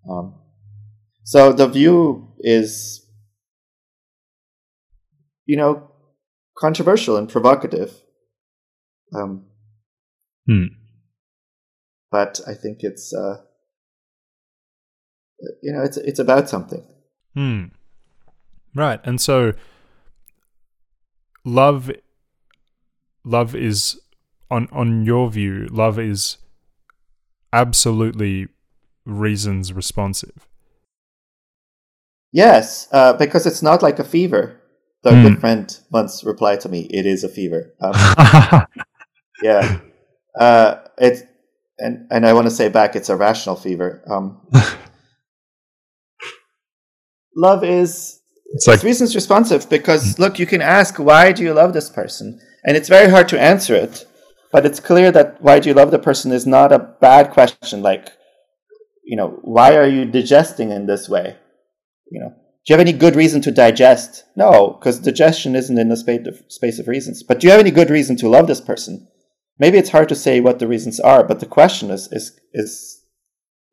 Um, so the view is you know, controversial and provocative. Um, hmm. But I think it's, uh, you know, it's it's about something. Hmm. Right, and so love, love is on on your view, love is absolutely reasons responsive. Yes, uh, because it's not like a fever. Though mm. a good friend once replied to me, "It is a fever." Um, *laughs* yeah, uh, it's and and I want to say back, it's a rational fever. Um, love is it's like reasons responsive because look, you can ask, "Why do you love this person?" and it's very hard to answer it. But it's clear that "Why do you love the person?" is not a bad question. Like, you know, why are you digesting in this way? You know, do you have any good reason to digest? No, because digestion isn't in the space of, space of reasons. But do you have any good reason to love this person? Maybe it's hard to say what the reasons are, but the question is, is, is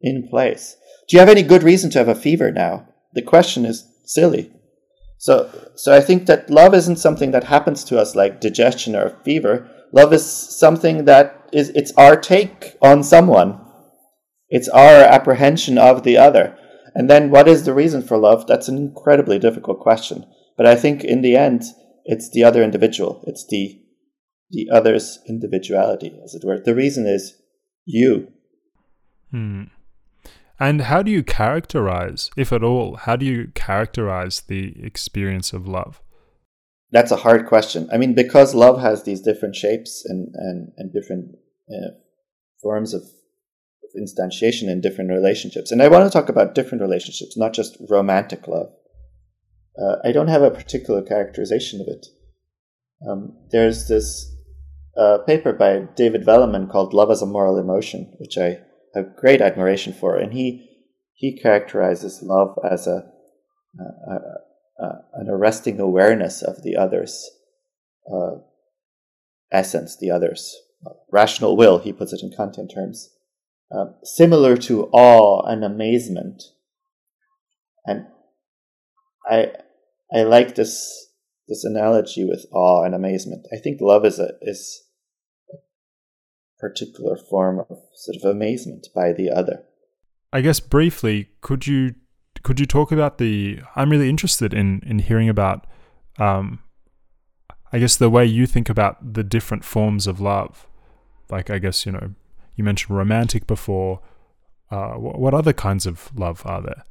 in place. Do you have any good reason to have a fever now? The question is silly. So, so I think that love isn't something that happens to us like digestion or fever. Love is something that is, it's our take on someone. It's our apprehension of the other. And then what is the reason for love? That's an incredibly difficult question. But I think in the end, it's the other individual. It's the the other's individuality, as it were. The reason is you. Hmm. And how do you characterize, if at all, how do you characterize the experience of love? That's a hard question. I mean, because love has these different shapes and, and, and different uh, forms of instantiation in different relationships. And I want to talk about different relationships, not just romantic love. Uh, I don't have a particular characterization of it. Um, there's this uh, paper by David Velleman called "Love as a Moral Emotion," which I have great admiration for, and he he characterizes love as a, a, a, an arresting awareness of the other's uh, essence, the other's rational will. He puts it in content terms, um, similar to awe and amazement. And I I like this this analogy with awe and amazement. I think love is a is a particular form of sort of amazement by the other. I guess briefly, could you could you talk about the? I'm really interested in in hearing about. Um, I guess the way you think about the different forms of love, like I guess you know you mentioned romantic before. Uh, what other kinds of love are there?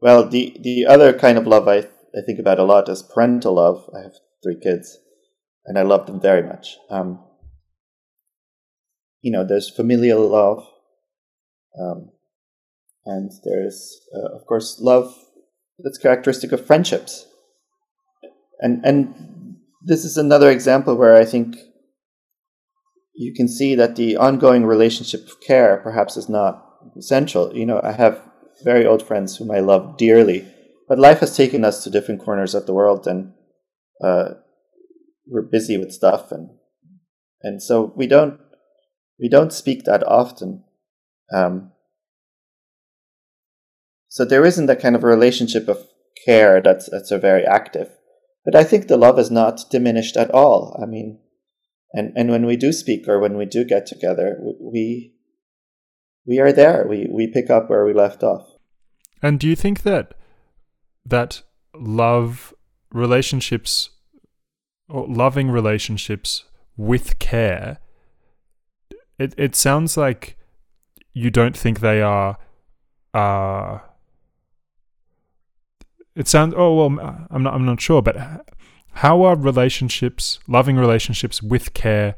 Well, the the other kind of love I I think about a lot is parental love. I have three kids, and I love them very much. Um, you know, there's familial love, um, and there's uh, of course love that's characteristic of friendships, and and this is another example where I think you can see that the ongoing relationship of care perhaps is not essential. You know, I have very old friends whom I love dearly, but life has taken us to different corners of the world, and uh, we're busy with stuff, and and so we don't we don't speak that often. Um, so there isn't that kind of relationship of care that's that's a very active. But I think the love is not diminished at all. I mean, and and when we do speak or when we do get together we we are there. We we pick up where we left off. And do you think that that love relationships or loving relationships with care it it sounds like you don't think they are uh it sounds oh well i'm not i'm not sure but how are relationships, loving relationships with care,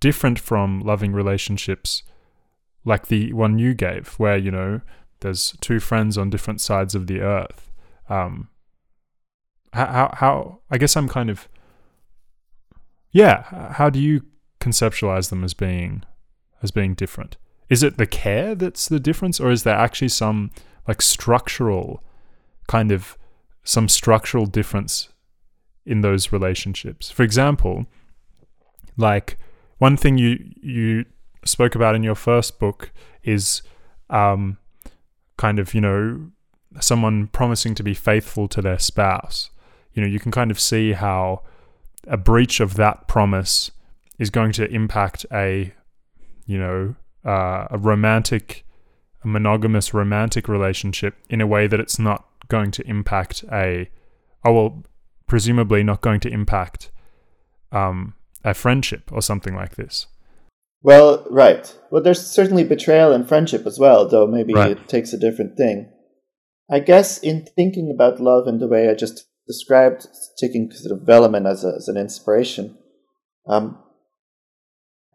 different from loving relationships like the one you gave, where, you know, there's two friends on different sides of the earth? Um, how, how, I guess I'm kind of, yeah, how do you conceptualize them as being, as being different? Is it the care that's the difference, or is there actually some like structural kind of some structural difference in those relationships. For example, like one thing you you spoke about in your first book is um, kind of you know someone promising to be faithful to their spouse. You know, you can kind of see how a breach of that promise is going to impact a you know uh, a romantic a monogamous romantic relationship in a way that it's not going to impact a oh well presumably not going to impact um, a friendship or something like this. Well, right. Well, there's certainly betrayal in friendship as well, though maybe right. it takes a different thing. I guess in thinking about love in the way I just described, taking sort of Velleman as, a, as an inspiration, um,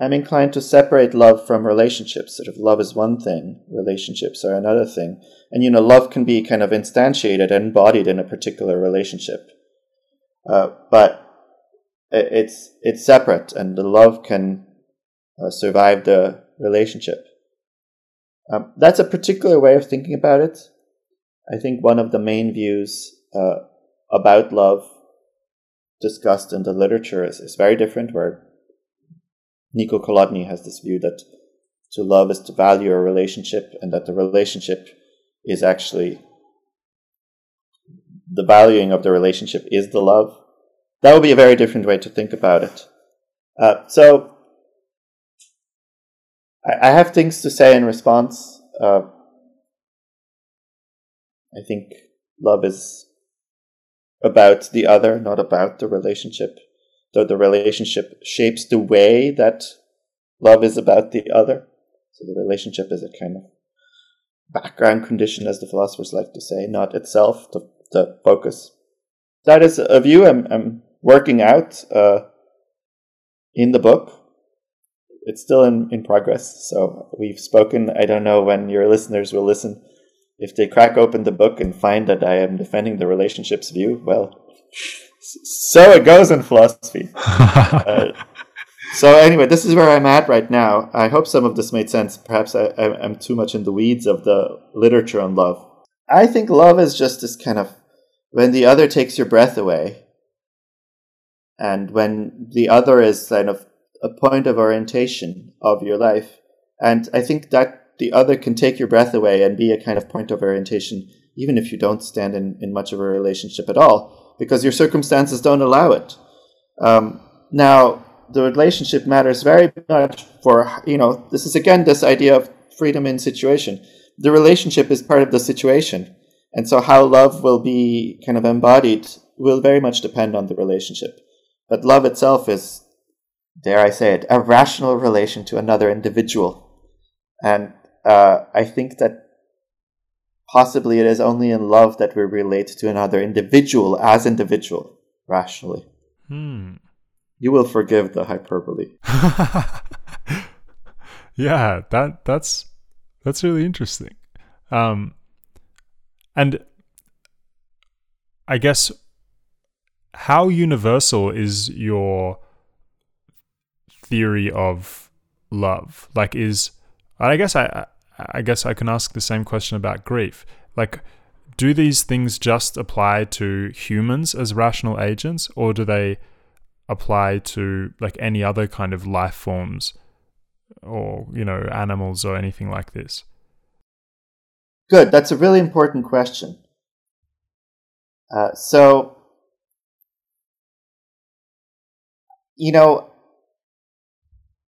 I'm inclined to separate love from relationships. Sort of love is one thing, relationships are another thing. And, you know, love can be kind of instantiated and embodied in a particular relationship. Uh, but it's, it's separate, and the love can uh, survive the relationship. Um, that's a particular way of thinking about it. I think one of the main views uh, about love discussed in the literature is, is very different, where Niko Kolodny has this view that to love is to value a relationship, and that the relationship is actually the valuing of the relationship is the love. That would be a very different way to think about it. Uh, so I, I have things to say in response. Uh, I think love is about the other, not about the relationship. Though the relationship shapes the way that love is about the other. So the relationship is a kind of background condition, as the philosophers like to say, not itself the, the focus. That is a view I'm, I'm working out uh, in the book it's still in, in progress. So we've spoken. I don't know when your listeners will listen. If they crack open the book and find that I am defending the relationships view, well, so it goes in philosophy. *laughs* uh, so anyway, this is where I'm at right now. I hope some of this made sense. Perhaps I, I, I'm too much in the weeds of the literature on love. I think love is just this kind of when the other takes your breath away, and when the other is kind of a point of orientation of your life. And I think that the other can take your breath away and be a kind of point of orientation, even if you don't stand in, in much of a relationship at all, because your circumstances don't allow it. Um, now, the relationship matters very much for, you know, this is again this idea of freedom in situation. The relationship is part of the situation. And so how love will be kind of embodied will very much depend on the relationship. But love itself is dare I say it, a rational relation to another individual. And uh, I think that possibly it is only in love that we relate to another individual as individual rationally. Hmm. You will forgive the hyperbole. *laughs* yeah, that that's that's really interesting. Um, and I guess how universal is your theory of love? Like, is I guess I I guess I can ask the same question about grief. Like, do these things just apply to humans as rational agents, or do they apply to like any other kind of life forms, or you know, animals or anything like this? Good. That's a really important question. Uh, so, you know,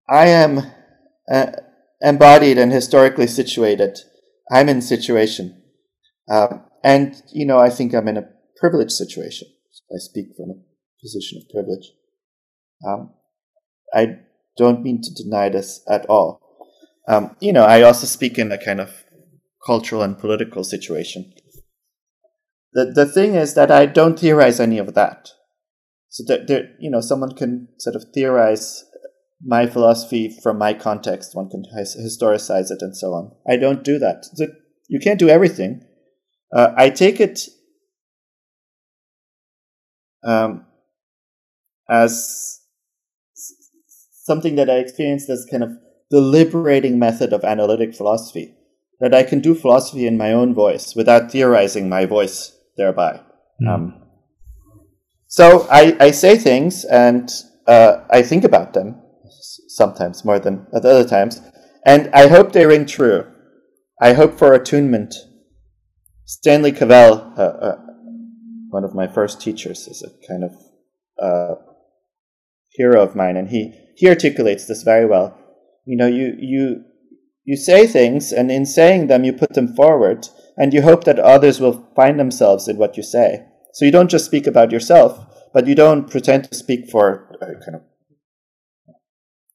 I am uh, embodied and historically situated. I'm in situation. Um, and, you know, I think I'm in a privileged situation. I speak from a position of privilege. Um, I don't mean to deny this at all. Um, you know, I also speak in a kind of cultural and political situation. The, the thing is that I don't theorize any of that. So that there, you know, someone can sort of theorize my philosophy from my context. One can historicize it and so on. I don't do that. You can't do everything. Uh, I take it um, as something that I experienced as kind of the liberating method of analytic philosophy. That I can do philosophy in my own voice without theorizing my voice thereby. Mm. Um, so I, I say things and uh, I think about them sometimes more than at other times. And I hope they ring true. I hope for attunement. Stanley Cavell, uh, uh, one of my first teachers, is a kind of uh, hero of mine, and he, he articulates this very well. You know, you, you, you say things, and in saying them, you put them forward, and you hope that others will find themselves in what you say. So you don't just speak about yourself, but you don't pretend to speak for a kind of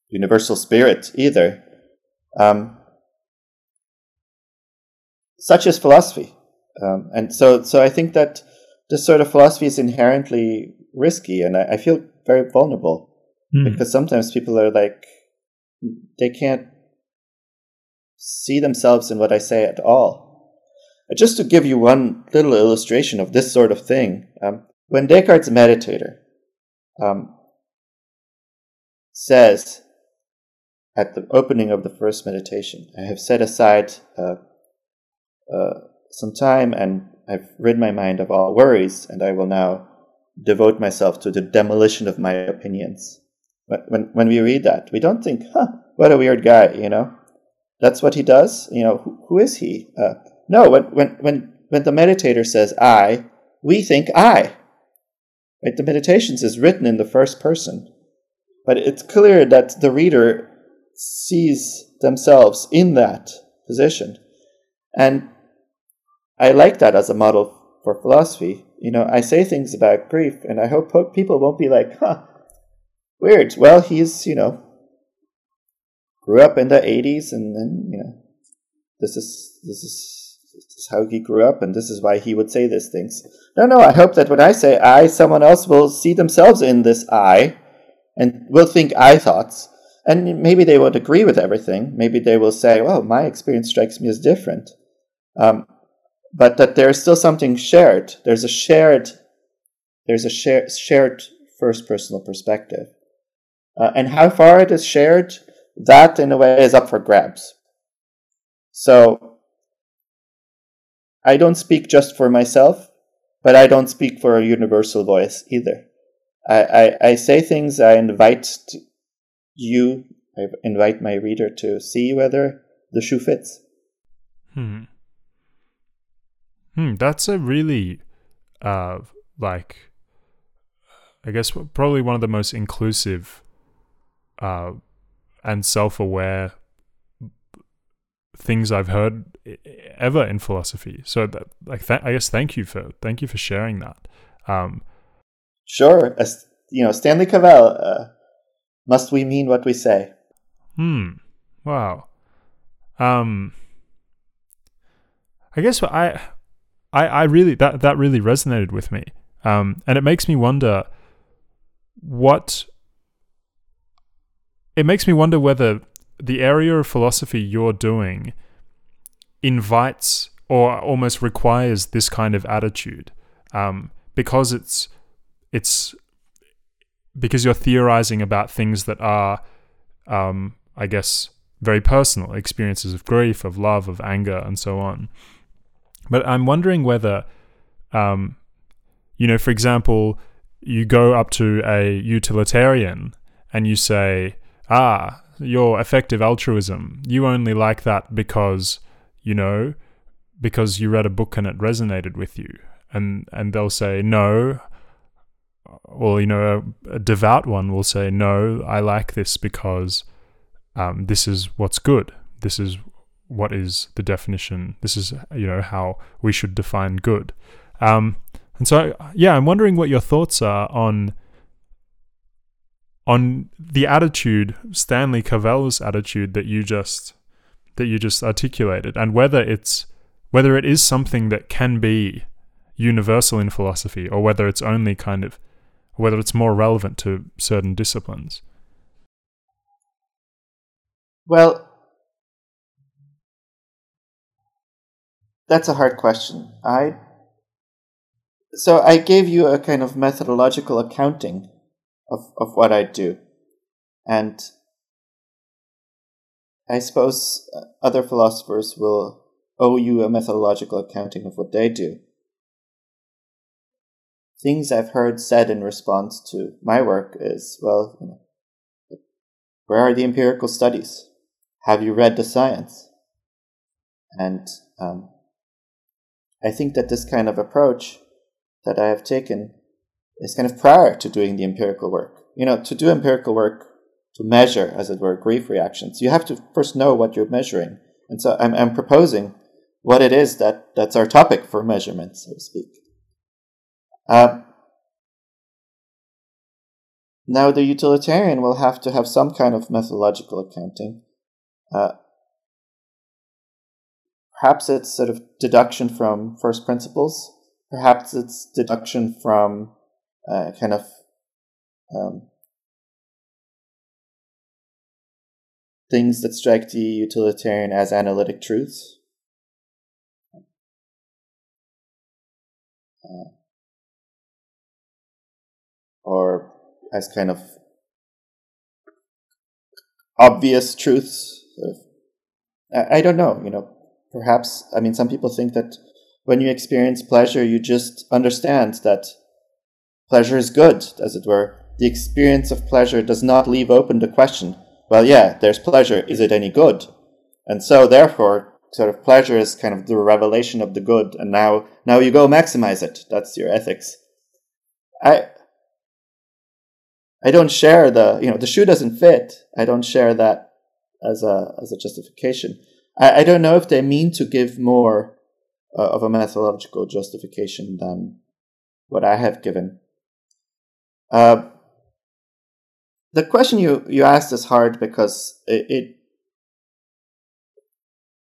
universal spirit either. Um, such is philosophy, um, and so so I think that this sort of philosophy is inherently risky, and I, I feel very vulnerable mm. because sometimes people are like they can't see themselves in what I say at all. Just to give you one little illustration of this sort of thing, um, when Descartes' meditator um, says at the opening of the first meditation, I have set aside uh, uh, some time and I've rid my mind of all worries, and I will now devote myself to the demolition of my opinions. But when, when we read that, we don't think, huh, what a weird guy, you know? That's what he does? You know, who, who is he? Uh, no, when, when, when, when the meditator says I, we think I. Right? The meditations is written in the first person. But it's clear that the reader sees themselves in that position. And I like that as a model for philosophy. You know, I say things about grief, and I hope people won't be like, huh, weird. Well, he's, you know, grew up in the 80s, and then, you know, this is, this is, this is how he grew up, and this is why he would say these things. No, no, I hope that when I say I, someone else will see themselves in this I and will think I thoughts. And maybe they won't agree with everything. Maybe they will say, well, my experience strikes me as different. Um, but that there's still something shared. There's a shared, there's a share, shared first personal perspective. Uh, and how far it is shared, that in a way is up for grabs. So I don't speak just for myself, but I don't speak for a universal voice either. I, I, I say things I invite you, I invite my reader to see whether the shoe fits. Hmm. Hmm, that's a really, uh, like, I guess probably one of the most inclusive, uh, and self-aware things I've heard ever in philosophy. So, that, like, th- I guess thank you for thank you for sharing that. Um, sure, as you know, Stanley Cavell. Uh, must we mean what we say? Hmm. Wow. Um. I guess I I, I really that that really resonated with me, um, and it makes me wonder what. It makes me wonder whether the area of philosophy you're doing invites or almost requires this kind of attitude, um, because it's it's because you're theorizing about things that are, um, I guess, very personal experiences of grief, of love, of anger, and so on. But I'm wondering whether, um, you know, for example, you go up to a utilitarian and you say, ah, your effective altruism, you only like that because, you know, because you read a book and it resonated with you. And, and they'll say, no. Well, you know, a, a devout one will say, no, I like this because um, this is what's good. This is what is the definition. This is you know how we should define good. Um, and so yeah, I'm wondering what your thoughts are on on the attitude, Stanley Cavell's attitude that you just that you just articulated, and whether it's whether it is something that can be universal in philosophy, or whether it's only kind of whether it's more relevant to certain disciplines. Well, that's a hard question. I so I gave you a kind of methodological accounting of, of what I do. And I suppose other philosophers will owe you a methodological accounting of what they do. Things I've heard said in response to my work is, well, you know, where are the empirical studies? Have you read the science? And um, I think that this kind of approach that I have taken is kind of prior to doing the empirical work. You know, to do empirical work, to measure, as it were, grief reactions, you have to first know what you're measuring. And so I'm, I'm proposing what it is that, that's our topic for measurement, so to speak. Uh, now the utilitarian will have to have some kind of methodological accounting. Uh, perhaps it's sort of deduction from first principles. Perhaps it's deduction from uh, kind of um, things that strike the utilitarian as analytic truths. Uh, or as kind of obvious truths. Sort of, I, I don't know, you know, perhaps, I mean, some people think that when you experience pleasure, you just understand that pleasure is good, as it were. The experience of pleasure does not leave open the question well, yeah, there's pleasure. Is it any good? And so, therefore, sort of pleasure is kind of the revelation of the good, and now now you go maximize it. That's your ethics. I I don't share the you know the shoe doesn't fit. I don't share that as a as a justification. I, I don't know if they mean to give more uh, of a methodological justification than what I have given. Uh, the question you, you asked is hard because it, it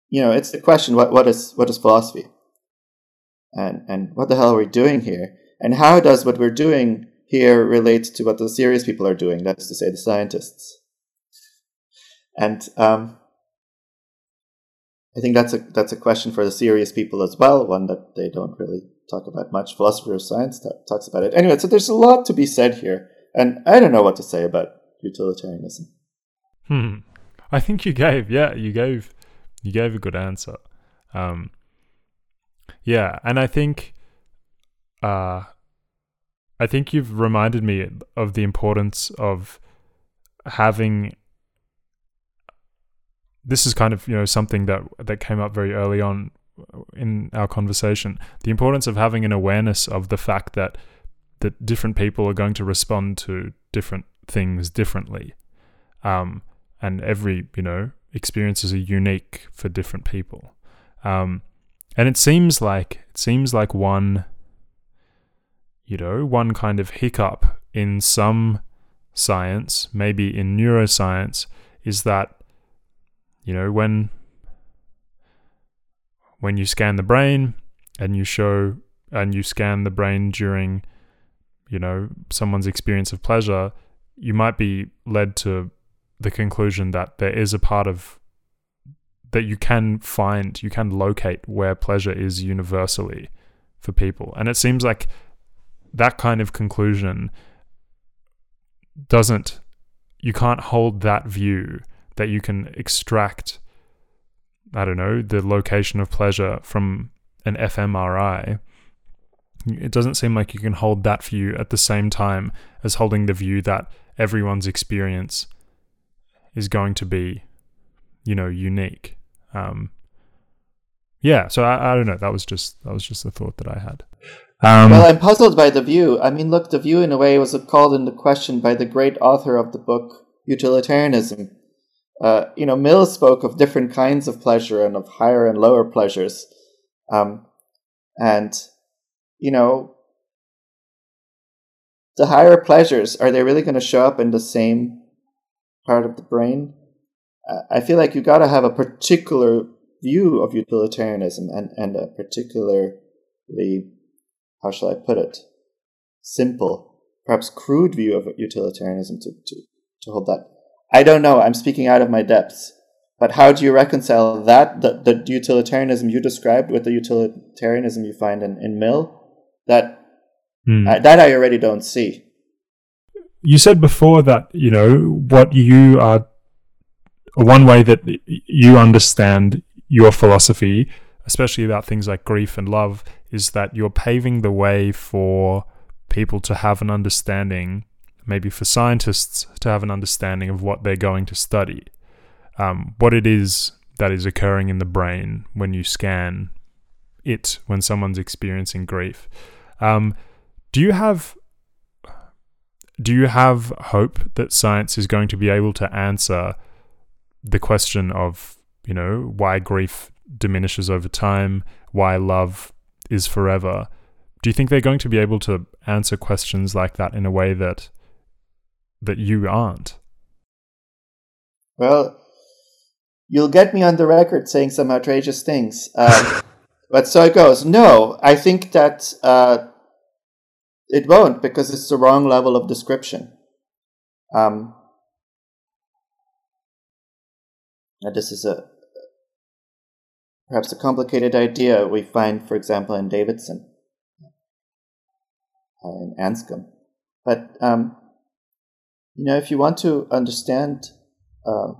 you know it's the question what, what is what is philosophy? And and what the hell are we doing here? And how does what we're doing here relate to what the serious people are doing that is to say the scientists? And um, I think that's a that's a question for the serious people as well, one that they don't really talk about much. Philosopher of science t- talks about it anyway. So there's a lot to be said here, and I don't know what to say about utilitarianism. Hmm. I think you gave, yeah, you gave, you gave a good answer. Um, yeah, and I think, uh, I think you've reminded me of the importance of having. This is kind of you know something that that came up very early on in our conversation. The importance of having an awareness of the fact that that different people are going to respond to different things differently. Um, and every, you know, experiences are unique for different people. Um, and it seems like it seems like one you know, one kind of hiccup in some science, maybe in neuroscience, is that you know, when when you scan the brain and you show and you scan the brain during you know someone's experience of pleasure you might be led to the conclusion that there is a part of that you can find, you can locate where pleasure is universally for people. And it seems like that kind of conclusion doesn't, you can't hold that view that you can extract, I don't know, the location of pleasure from an fMRI it doesn't seem like you can hold that view at the same time as holding the view that everyone's experience is going to be, you know, unique. Um, yeah, so I, I don't know. That was just that was just a thought that I had. Um, well, I'm puzzled by the view. I mean, look, the view in a way was called into question by the great author of the book Utilitarianism. Uh, you know, Mill spoke of different kinds of pleasure and of higher and lower pleasures. Um, and you know, the higher pleasures, are they really going to show up in the same part of the brain? I feel like you got to have a particular view of utilitarianism and, and a particularly, how shall I put it, simple, perhaps crude view of utilitarianism to, to, to hold that. I don't know. I'm speaking out of my depths. But how do you reconcile that, the, the utilitarianism you described, with the utilitarianism you find in, in Mill? That mm. uh, that I already don't see. You said before that you know what you are. One way that you understand your philosophy, especially about things like grief and love, is that you're paving the way for people to have an understanding, maybe for scientists to have an understanding of what they're going to study, um, what it is that is occurring in the brain when you scan it when someone's experiencing grief. Um, do you have do you have hope that science is going to be able to answer the question of you know why grief diminishes over time, why love is forever? Do you think they're going to be able to answer questions like that in a way that that you aren't? Well, you'll get me on the record saying some outrageous things. Um, *laughs* but so it goes. No, I think that uh, it won't because it's the wrong level of description. Um, this is a perhaps a complicated idea we find, for example, in Davidson, uh, in Anscombe. But um, you know, if you want to understand uh,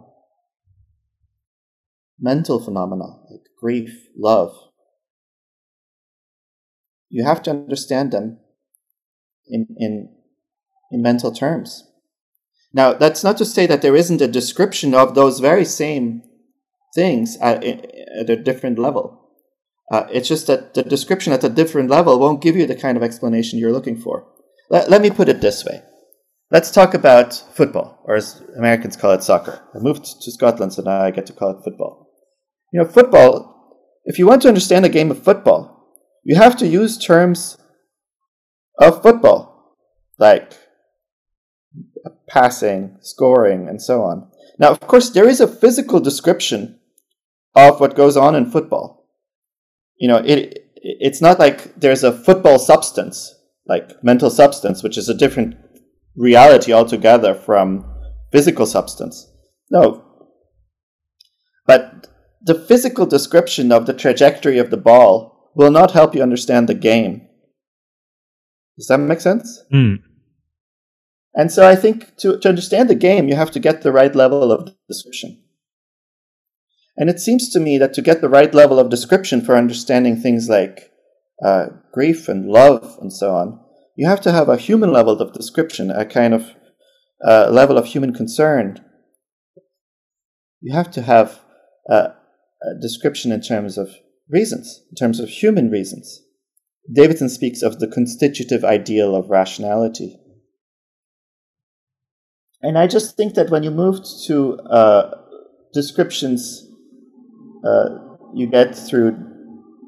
mental phenomena like grief, love, you have to understand them in in in mental terms. Now, that's not to say that there isn't a description of those very same things at, at a different level. Uh, it's just that the description at a different level won't give you the kind of explanation you're looking for. Let, let me put it this way. Let's talk about football, or as Americans call it, soccer. I moved to Scotland, so now I get to call it football. You know, football, if you want to understand a game of football, you have to use terms of football, like passing, scoring, and so on. Now, of course, there is a physical description of what goes on in football. You know, it it's not like there's a football substance, like mental substance, which is a different reality altogether from physical substance. No. But the physical description of the trajectory of the ball will not help you understand the game. Does that make sense? Mm. And so I think to, to understand the game, you have to get the right level of description. And it seems to me that to get the right level of description for understanding things like uh, grief and love and so on, you have to have a human level of description, a kind of uh, level of human concern. You have to have a description in terms of reasons, in terms of human reasons. Davidson speaks of the constitutive ideal of rationality. And I just think that when you move to uh, descriptions uh, you get through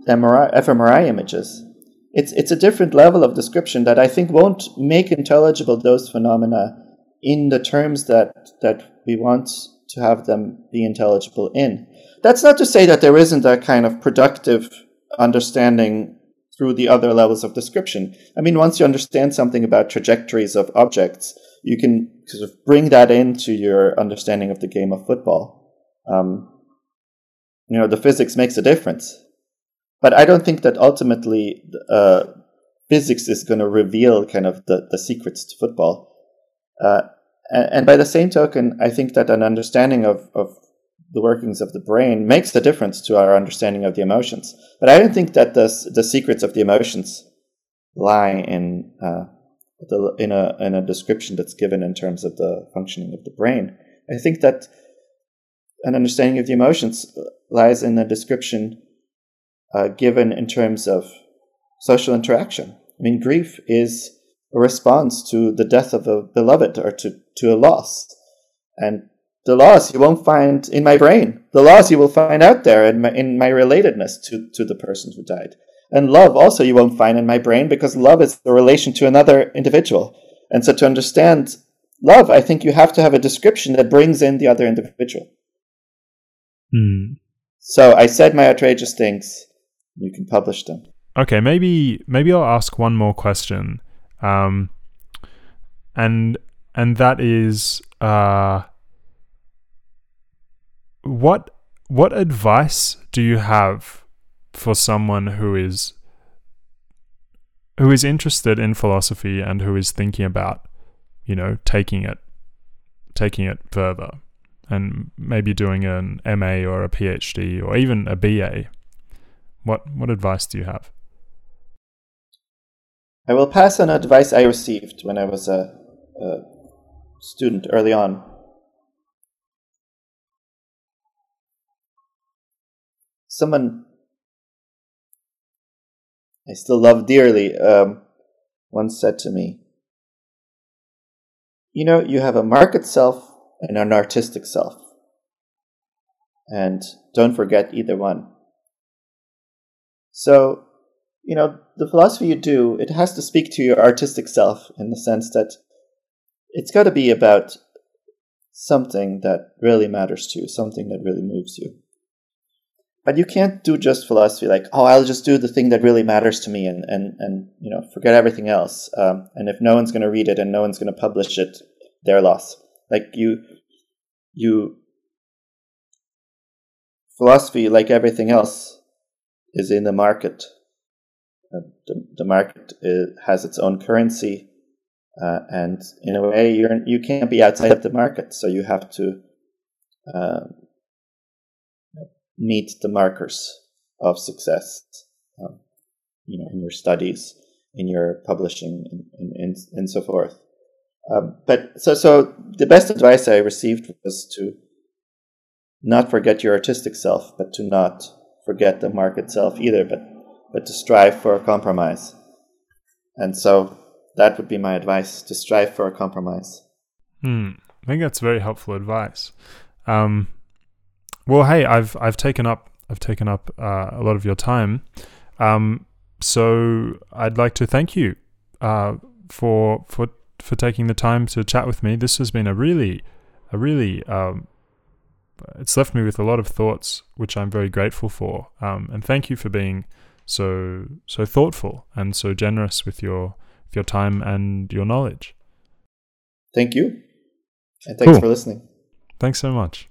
MRI, fMRI images, it's it's a different level of description that I think won't make intelligible those phenomena in the terms that that we want to have them be intelligible in. That's not to say that there isn't a kind of productive understanding through the other levels of description. I mean, once you understand something about trajectories of objects, you can sort of bring that into your understanding of the game of football. Um, you know, the physics makes a difference. But I don't think that ultimately uh, physics is going to reveal kind of the, the secrets to football. Uh, and, and, by the same token, I think that an understanding of, of the workings of the brain makes the difference to our understanding of the emotions. But I don't think that the, the secrets of the emotions lie in uh, the, in a in a description that's given in terms of the functioning of the brain. I think that an understanding of the emotions lies in a description uh, given in terms of social interaction. I mean, grief is a response to the death of a beloved or to, to a loss. And the loss you won't find in my brain. The loss you will find out there in my, in my relatedness to, to the person who died. And love also you won't find in my brain because love is the relation to another individual. And so to understand love, I think you have to have a description that brings in the other individual. Hmm. So I said my outrageous things. You can publish them. Okay, maybe maybe I'll ask one more question, um, and and that is, uh, what what advice do you have for someone who is who is interested in philosophy and who is thinking about, you know, taking it taking it further and maybe doing an MA or a PhD or even a BA. What what advice do you have? I will pass on advice I received when I was a, a student early on. Someone I still love dearly, um, once said to me, You know, you have a market self and an artistic self. And don't forget either one. So, you know, the philosophy you do, it has to speak to your artistic self in the sense that it's got to be about something that really matters to you, something that really moves you. But you can't do just philosophy like, oh, I'll just do the thing that really matters to me and, and, and you know, forget everything else. Um, and if no one's going to read it and no one's going to publish it, their loss. Like you, you, philosophy, like everything else, is in the market. Uh, the, the market is, has its own currency uh, and in a way, you're you can't be outside of the market, so you have to uh, meet the markers of success. Um, you know, in your studies, in your publishing, and, and, and so forth. Um, but so so the best advice I received was to not forget your artistic self, but to not forget the mark itself either, but but to strive for a compromise. And so that would be my advice to strive for a compromise. Hmm. I think that's very helpful advice. Um, well, hey, I've I've taken up I've taken up uh, a lot of your time, um, so I'd like to thank you uh, for for for taking the time to chat with me. This has been a really a really um, it's left me with a lot of thoughts, which I'm very grateful for. Um, and thank you for being so so thoughtful and so generous with your with your time and your knowledge. Thank you. And thanks cool. for listening. Thanks so much.